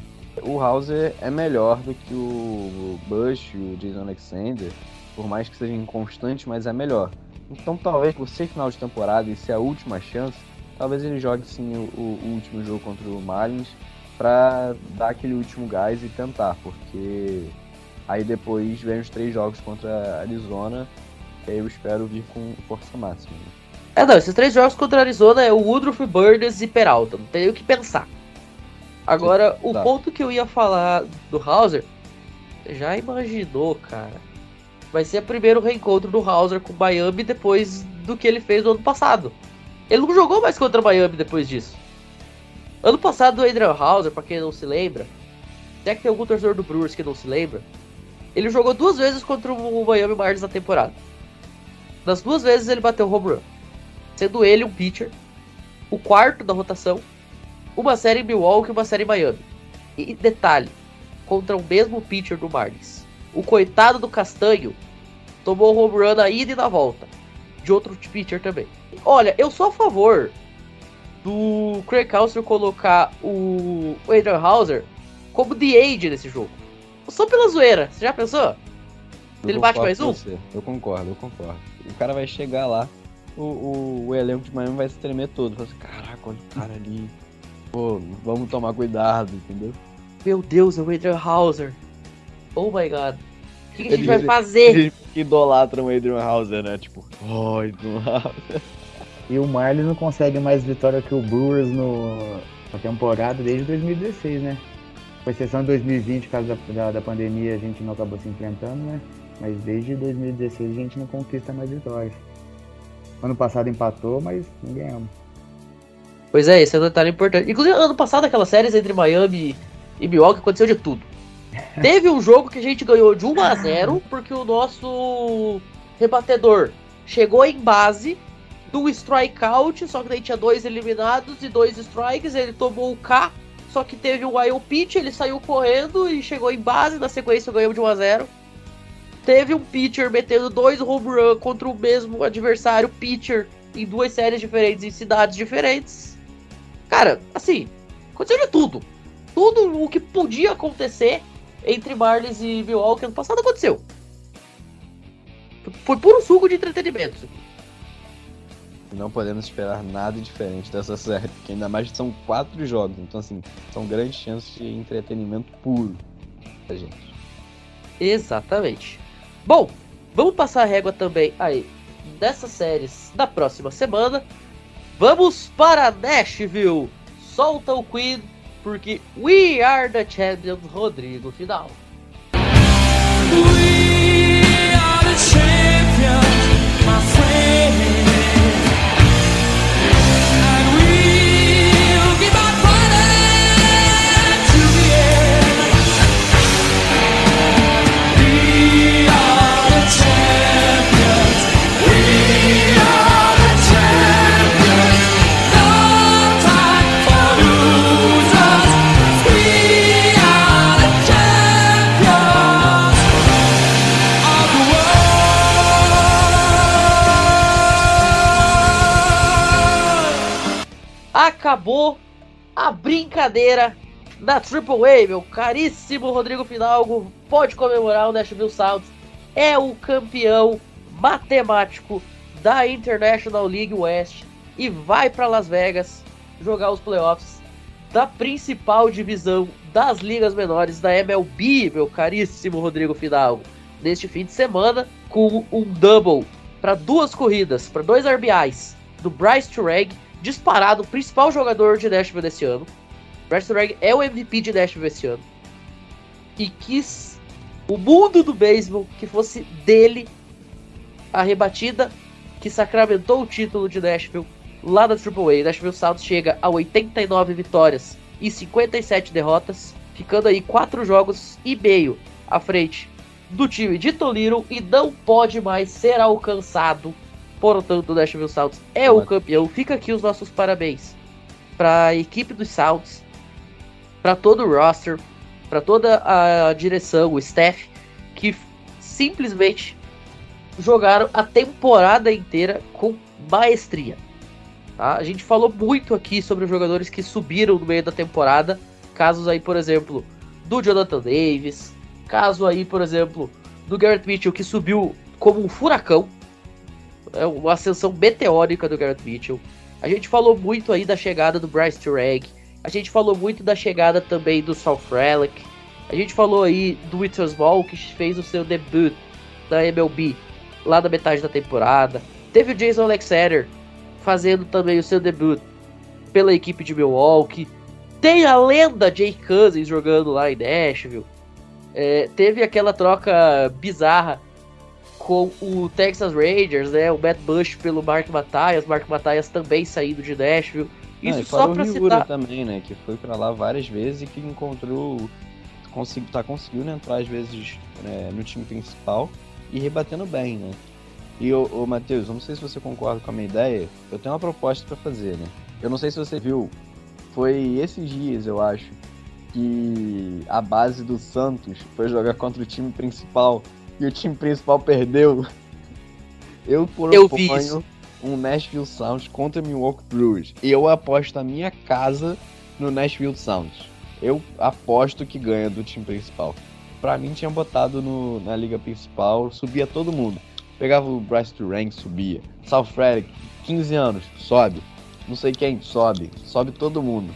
o Hauser é melhor do que o Bush o Jason Alexander, por mais que seja inconstante, mas é melhor. Então talvez por ser final de temporada e ser a última chance, talvez ele jogue sim o- o último jogo contra o Marlins pra dar aquele último gás e tentar, porque Aí depois vem os três jogos contra a Arizona. E aí eu espero vir com força máxima. né? É, não, esses três jogos contra a Arizona é o Woodruff, Burns e Peralta. Não tem o que pensar. Agora, o tá. ponto que eu ia falar do Hauser, já imaginou, cara? Vai ser o primeiro reencontro do Hauser com o Miami depois do que ele fez no ano passado. Ele não jogou mais contra o Miami depois disso. Ano passado, o Adrian Hauser, pra quem não se lembra, até que tem algum torcedor do Brewers que não se lembra, ele jogou duas vezes contra o Miami Marlins na temporada. Das duas vezes ele bateu home run. Sendo ele um pitcher, o quarto da rotação, uma série em Milwaukee e uma série em Miami. E detalhe, contra o mesmo pitcher do Marlins. O coitado do Castanho tomou home run na ida e na volta. De outro pitcher também. Olha, eu sou a favor do Craig Counsell colocar o Adrian Hauser como the age nesse jogo. Só pela zoeira, você já pensou? Eu Ele bate mais um? você. Eu concordo, eu concordo. O cara vai chegar lá, o, o, o elenco de Miami vai se tremer todo. Fala assim, caraca, olha o cara ali. Pô, vamos tomar cuidado, entendeu? Meu Deus, é o Adrian Hauser. Oh my god. O que, que a gente vai fazer? Eles idolatram o Adrian Hauser, né? Tipo, oh, Adrian Hauser. E o Marlins não consegue mais vitória que o Brewers no, na temporada desde 2016, né? Com exceção de 2020, por causa da, da, da pandemia, a gente não acabou se enfrentando, né? Mas desde 2016 a gente não conquista mais vitórias. Ano passado empatou, mas não ganhamos. Pois é, esse é um detalhe importante. Inclusive, ano passado, aquelas séries entre Miami e Milwaukee aconteceu de tudo. [LAUGHS] Teve um jogo que a gente ganhou de 1 a 0 porque o nosso rebatedor chegou em base do strikeout, só que daí tinha dois eliminados e dois strikes, ele tomou o K, só que teve um wild pitch, ele saiu correndo e chegou em base, na sequência ganhamos de 1 a 0 Teve um pitcher metendo dois home run contra o mesmo adversário pitcher em duas séries diferentes, em cidades diferentes. Cara, assim, aconteceu de tudo. Tudo o que podia acontecer entre Marlins e Milwaukee ano passado aconteceu. Foi puro suco de entretenimento. Não podemos esperar nada diferente dessa série, porque ainda mais são quatro jogos, então assim, são grandes chances de entretenimento puro pra gente. Exatamente. Bom, vamos passar a régua também aí dessas séries da próxima semana. Vamos para Nashville. Solta o Queen, porque we are the champions, Rodrigo Final. We are the champions, my friend. Acabou a brincadeira da Triple A, meu caríssimo Rodrigo Fidalgo. Pode comemorar o Nashville Sounds. É o campeão matemático da International League West e vai para Las Vegas jogar os playoffs da principal divisão das ligas menores da MLB, meu caríssimo Rodrigo Fidalgo. Neste fim de semana, com um double para duas corridas, para dois RBIs do Bryce Tureg, disparado o principal jogador de Nashville desse ano. Tureg é o MVP de Nashville esse ano. E quis o mundo do beisebol que fosse dele a rebatida que sacramentou o título de Nashville lá da AAA. Nashville Sounds chega a 89 vitórias e 57 derrotas, ficando aí 4 jogos e meio à frente do time de Toliro e não pode mais ser alcançado. Portanto, o Nashville Sounds é o campeão. Fica aqui os nossos parabéns para a equipe dos Sounds, para todo o roster, para toda a direção, o staff, que simplesmente jogaram a temporada inteira com maestria. tá? A gente falou muito aqui sobre os jogadores que subiram no meio da temporada. Casos aí, por exemplo, do Jonathan Davis. Caso aí, por exemplo, do Garrett Mitchell, que subiu como um furacão. É uma ascensão meteórica do Garrett Mitchell. A gente falou muito aí da chegada do Bryce Tureg. A gente falou muito da chegada também do Sal Frelick, A gente falou aí do Small, que fez o seu debut na MLB lá na metade da temporada. Teve o Jason Alexander fazendo também o seu debut pela equipe de Milwaukee. Tem a lenda Jay Cousins jogando lá em Nashville. É, teve aquela troca bizarra com o Texas Rangers, né? O Matt Bush pelo Mark Mathias, Mark Mathias também saindo de Nashville. Isso Não, e só o Miura citar. também, né? Que foi pra lá várias vezes e que encontrou. Consegui, tá conseguindo entrar às vezes né, no time principal e rebatendo bem, né? E ô, ô Matheus, eu não sei se você concorda com a minha ideia. Eu tenho uma proposta pra fazer, né? Eu não sei se você viu. Foi esses dias, eu acho, que a base do Santos foi jogar contra o time principal e o time principal perdeu. Eu proponho um Nashville Sounds contra Milwaukee Brewers. Eu aposto a minha casa no Nashville Sounds. Eu aposto que ganha do time principal. Pra mim tinha botado no- na liga principal, subia todo mundo. Pegava o Bryce Durant, subia. Sal Frederick, 15 anos, sobe. Não sei quem, sobe. Sobe todo mundo.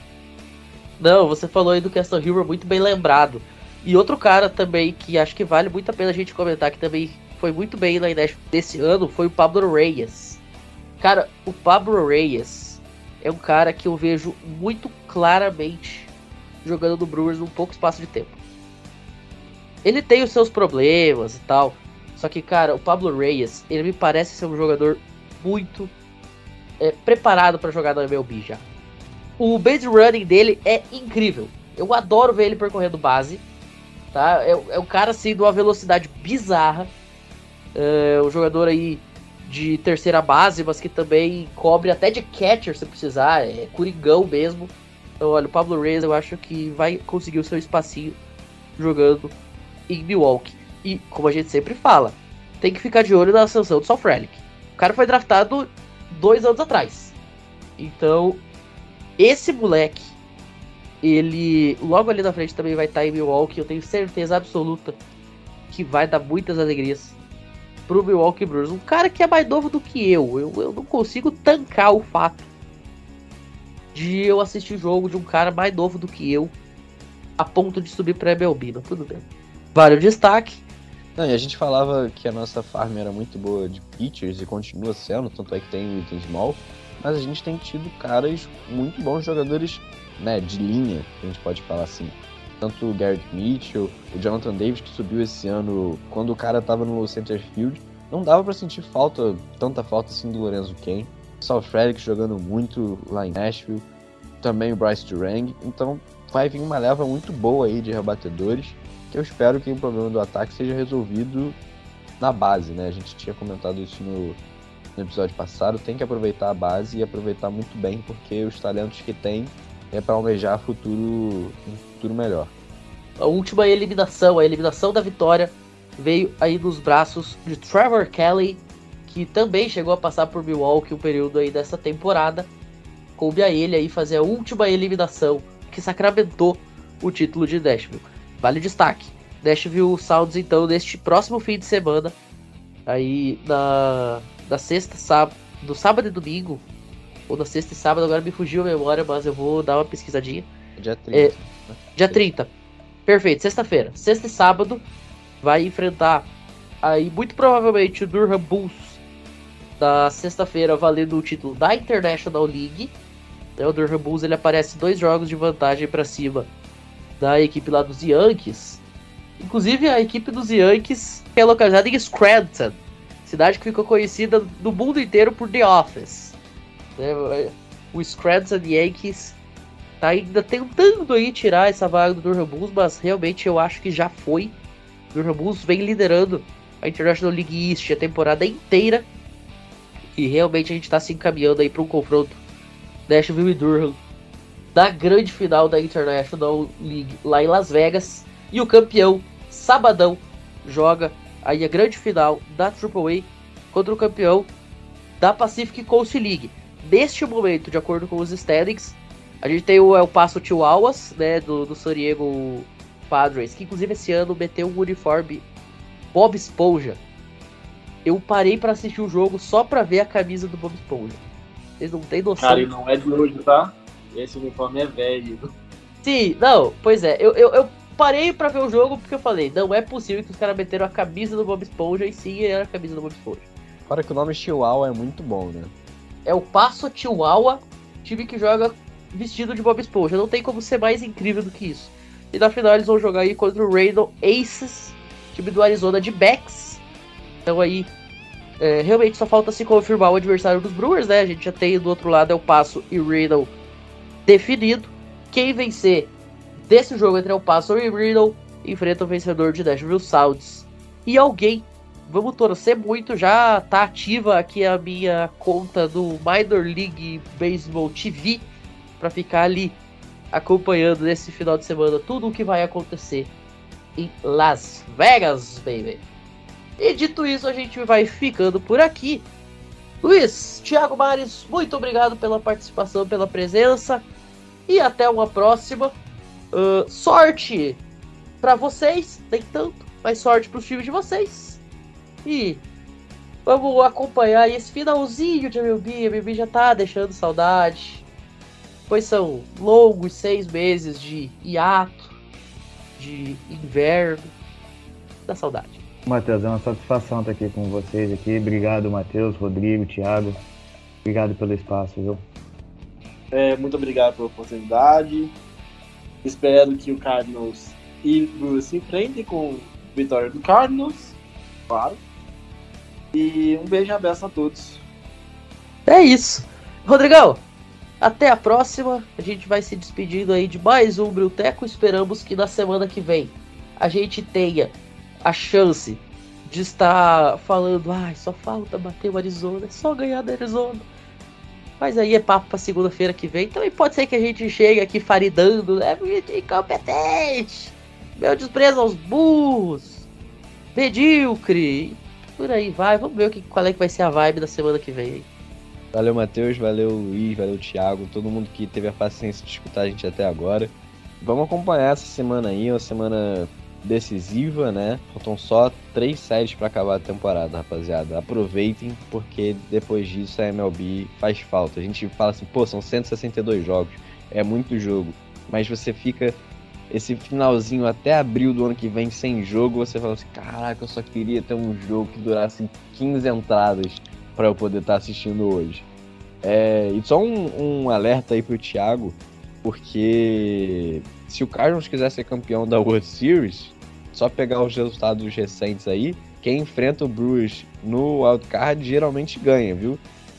Não, você falou aí do Castle Hero muito bem lembrado. E outro cara também que acho que vale muito a pena a gente comentar, que também foi muito bem na Inés desse ano, foi o Pablo Reyes. Cara, o Pablo Reyes é um cara que eu vejo muito claramente jogando no Brewers num pouco espaço de tempo. Ele tem os seus problemas e tal, só que, cara, o Pablo Reyes, ele me parece ser um jogador muito é, preparado para jogar na MLB já. O base running dele é incrível. Eu adoro ver ele percorrendo base. Tá? É, é um cara assim de uma velocidade bizarra. É um jogador aí de terceira base, mas que também cobre até de catcher se precisar. É coringão mesmo. Então, olha, o Pablo Reyes eu acho que vai conseguir o seu espacinho jogando em Milwaukee. E, como a gente sempre fala, tem que ficar de olho na ascensão do Sal Frelick. O cara foi draftado dois anos atrás. Então, esse moleque, ele logo ali na frente também vai estar em Milwaukee. Eu tenho certeza absoluta que vai dar muitas alegrias pro Milwaukee Brewers. Um cara que é mais novo do que eu. Eu, eu não consigo tancar o fato de eu assistir jogo de um cara mais novo do que eu a ponto de subir pra MLB, mas tudo bem. Vale o destaque. Não, e a gente falava que a nossa farm era muito boa de pitchers e continua sendo, tanto é que tem o Ethan Small, mas a gente tem tido caras muito bons jogadores, né, de linha, a gente pode falar assim. Tanto o Garrett Mitchell, o Jonathan Davis que subiu esse ano, quando o cara tava no center field, não dava pra sentir falta, tanta falta assim do Lorenzo. Só o Frederick jogando muito lá em Nashville, também o Bryce Durang, então vai vir uma leva muito boa aí de rebatedores que eu espero que o problema do ataque seja resolvido na base, né? A gente tinha comentado isso no, no episódio passado. Tem que aproveitar a base e aproveitar muito bem, porque os talentos que tem é para almejar futuro, um futuro melhor. A última eliminação, a eliminação da vitória, veio aí nos braços de Trevor Kelly, que também chegou a passar por Milwaukee um período aí dessa temporada. Coube a ele aí fazer a última eliminação que sacramentou o título de Nashville. Vale o destaque. Nashville Sounds, então, neste próximo fim de semana, aí na, na sexta, sábado, no sábado e domingo, ou na sexta e sábado, agora me fugiu a memória, mas eu vou dar uma pesquisadinha. Dia 30. É? Dia 30. Perfeito, sexta-feira. Sexta e sábado vai enfrentar aí muito provavelmente o Durham Bulls da sexta-feira valendo o título da International League. Né, O Durham Bulls ele aparece dois jogos de vantagem para cima da equipe lá dos Yankees. Inclusive a equipe dos Yankees é localizada em Scranton, cidade que ficou conhecida no mundo inteiro por The Office. Né, O Scranton Yankees tá ainda tentando aí tirar essa vaga do Durham Bulls, mas realmente eu acho que já foi. O Durham Bulls vem liderando a International League East a temporada inteira. E realmente a gente tá se encaminhando aí para um confronto Nashville e Durham da grande final da International League lá em Las Vegas. E o campeão, sabadão, joga aí a grande final da AAA contra o campeão da Pacific Coast League. Neste momento, de acordo com os standings, a gente tem o El Paso Chihuahuas, né, do, do San Diego Padres, que inclusive esse ano meteu um uniforme Bob Esponja. Eu parei pra assistir o jogo só pra ver a camisa do Bob Esponja. Vocês não têm noção. Cara, e não é de hoje, tá? Esse uniforme é velho. Sim, não, pois é, eu, eu, eu parei pra ver o jogo porque eu falei, não é possível que os caras meteram a camisa do Bob Esponja e sim era a camisa do Bob Esponja. Fora que o nome Chihuahua é muito bom, né? É o Passo Chihuahua, time que joga vestido de Bob Esponja. Não tem como ser mais incrível do que isso. E na final eles vão jogar aí contra o Randall Aces, time do Arizona de Becks. Então aí, é, realmente só falta se confirmar o adversário dos Brewers, né? A gente já tem do outro lado é o Passo e o Randall definido. Quem vencer desse jogo entre El Paso e Riddle enfrenta o vencedor de Nashville Sounds. E alguém, vamos torcer muito, já tá ativa aqui a minha conta do Minor League Baseball TV para ficar ali acompanhando nesse final de semana tudo o que vai acontecer em Las Vegas, baby. E dito isso, a gente vai ficando por aqui. Luiz, Thiago Mares, muito obrigado pela participação, pela presença e até uma próxima. Uh, sorte para vocês, nem tanto, mas sorte para os times de vocês. E vamos acompanhar esse finalzinho de MLB. A MLB já tá deixando saudade. Pois são longos seis meses de hiato, de inverno. Da saudade. Matheus, é uma satisfação estar aqui com vocês aqui. Obrigado, Matheus, Rodrigo, Thiago. Obrigado pelo espaço, viu? É, muito obrigado pela oportunidade. Espero que o Cardinals e o Brewers se enfrentem com vitória do Cardinals, claro. E um beijo e abraço a todos. É isso. Rodrigão, até a próxima. A gente vai se despedindo aí de mais um Brilteco. Esperamos que na semana que vem a gente tenha a chance de estar falando, ai, só falta bater o Arizona, é só ganhar do Arizona. Mas aí é papo pra segunda-feira que vem. Também pode ser que a gente chegue aqui faridando, né? Incompetente. Meu desprezo aos burros. Medíocre. Por aí vai. Vamos ver o que, qual é que vai ser a vibe da semana que vem. Valeu, Matheus. Valeu, Luiz. Valeu, Thiago. Todo mundo que teve a paciência de escutar a gente até agora. Vamos acompanhar essa semana aí. Uma semana decisiva, né? Faltam só três séries para acabar a temporada, rapaziada. Aproveitem, porque depois disso a MLB faz falta. A gente fala assim, pô, são 162 jogos, é muito jogo. Mas você fica esse finalzinho até abril do ano que vem sem jogo, você fala assim, caraca, eu só queria ter um jogo que durasse 15 entradas para eu poder estar tá assistindo hoje. É, e só um, um alerta aí pro Thiago, porque se o Cardinals quiser ser campeão da World Series, só pegar os resultados recentes aí, quem enfrenta o Brewers no wildcard geralmente ganha, viu?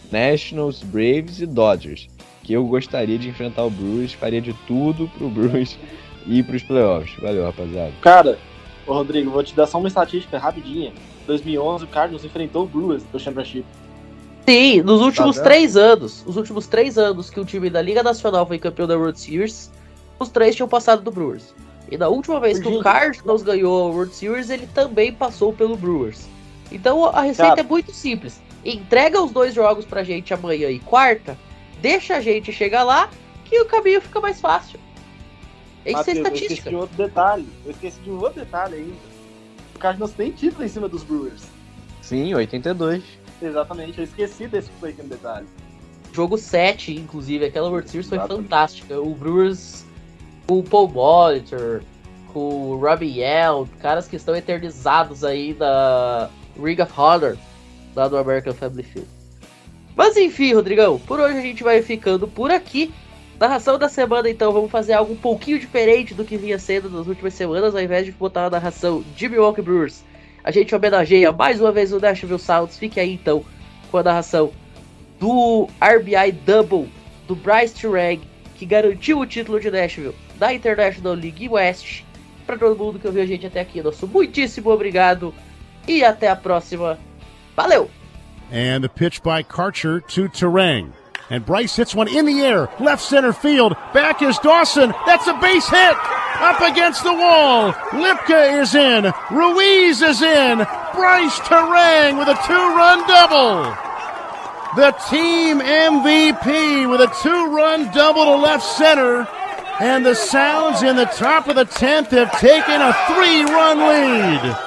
Nationals, Braves e Dodgers. Que eu gostaria de enfrentar o Brewers, faria de tudo pro Brewers ir pros playoffs. Valeu, rapaziada. Cara, ô Rodrigo, vou te dar só uma estatística rapidinha. 2011 o Cardinals enfrentou o Brewers no Championship. Sim, nos últimos tá três anos, os últimos três anos que o time da Liga Nacional foi campeão da World Series, os três tinham passado do Brewers. E na última vez que o Cardinals ganhou a World Series, ele também passou pelo Brewers. Então a receita Cara. é muito simples. Entrega os dois jogos pra gente amanhã e quarta, deixa a gente chegar lá, que o caminho fica mais fácil. Isso Mateus, é estatística. Eu esqueci de outro detalhe. Eu esqueci de um outro detalhe ainda. O Cardinals tem título em cima dos Brewers. Sim, 82. Exatamente, eu esqueci desse pequeno detalhe. Jogo 7, inclusive, aquela World Series foi fantástica. O Brewers com o Paul Molitor, com o Robbie Yell, caras que estão eternizados aí da Ring of Honor, lá do American Family Field. Mas enfim, Rodrigão, por hoje a gente vai ficando por aqui. Narração da semana, então, vamos fazer algo um pouquinho diferente do que vinha sendo nas últimas semanas, ao invés de botar a narração de Milwaukee Brewers. A gente homenageia mais uma vez o Nashville Sounds. Fique aí então com a narração do RBI Double do Bryce Turang, que garantiu o título de Nashville da International League West. Para todo mundo que ouviu a gente até aqui, nosso muitíssimo obrigado e até a próxima. Valeu! And the pitch by Karcher to Terang. And Bryce hits one in the air, left center field. Back is Dawson. That's a base hit. Up against the wall. Lipka is in. Ruiz is in. Bryce Terang with a two run double. The team MVP with a two run double to left center. And the Sounds in the top of the 10th have taken a three run lead.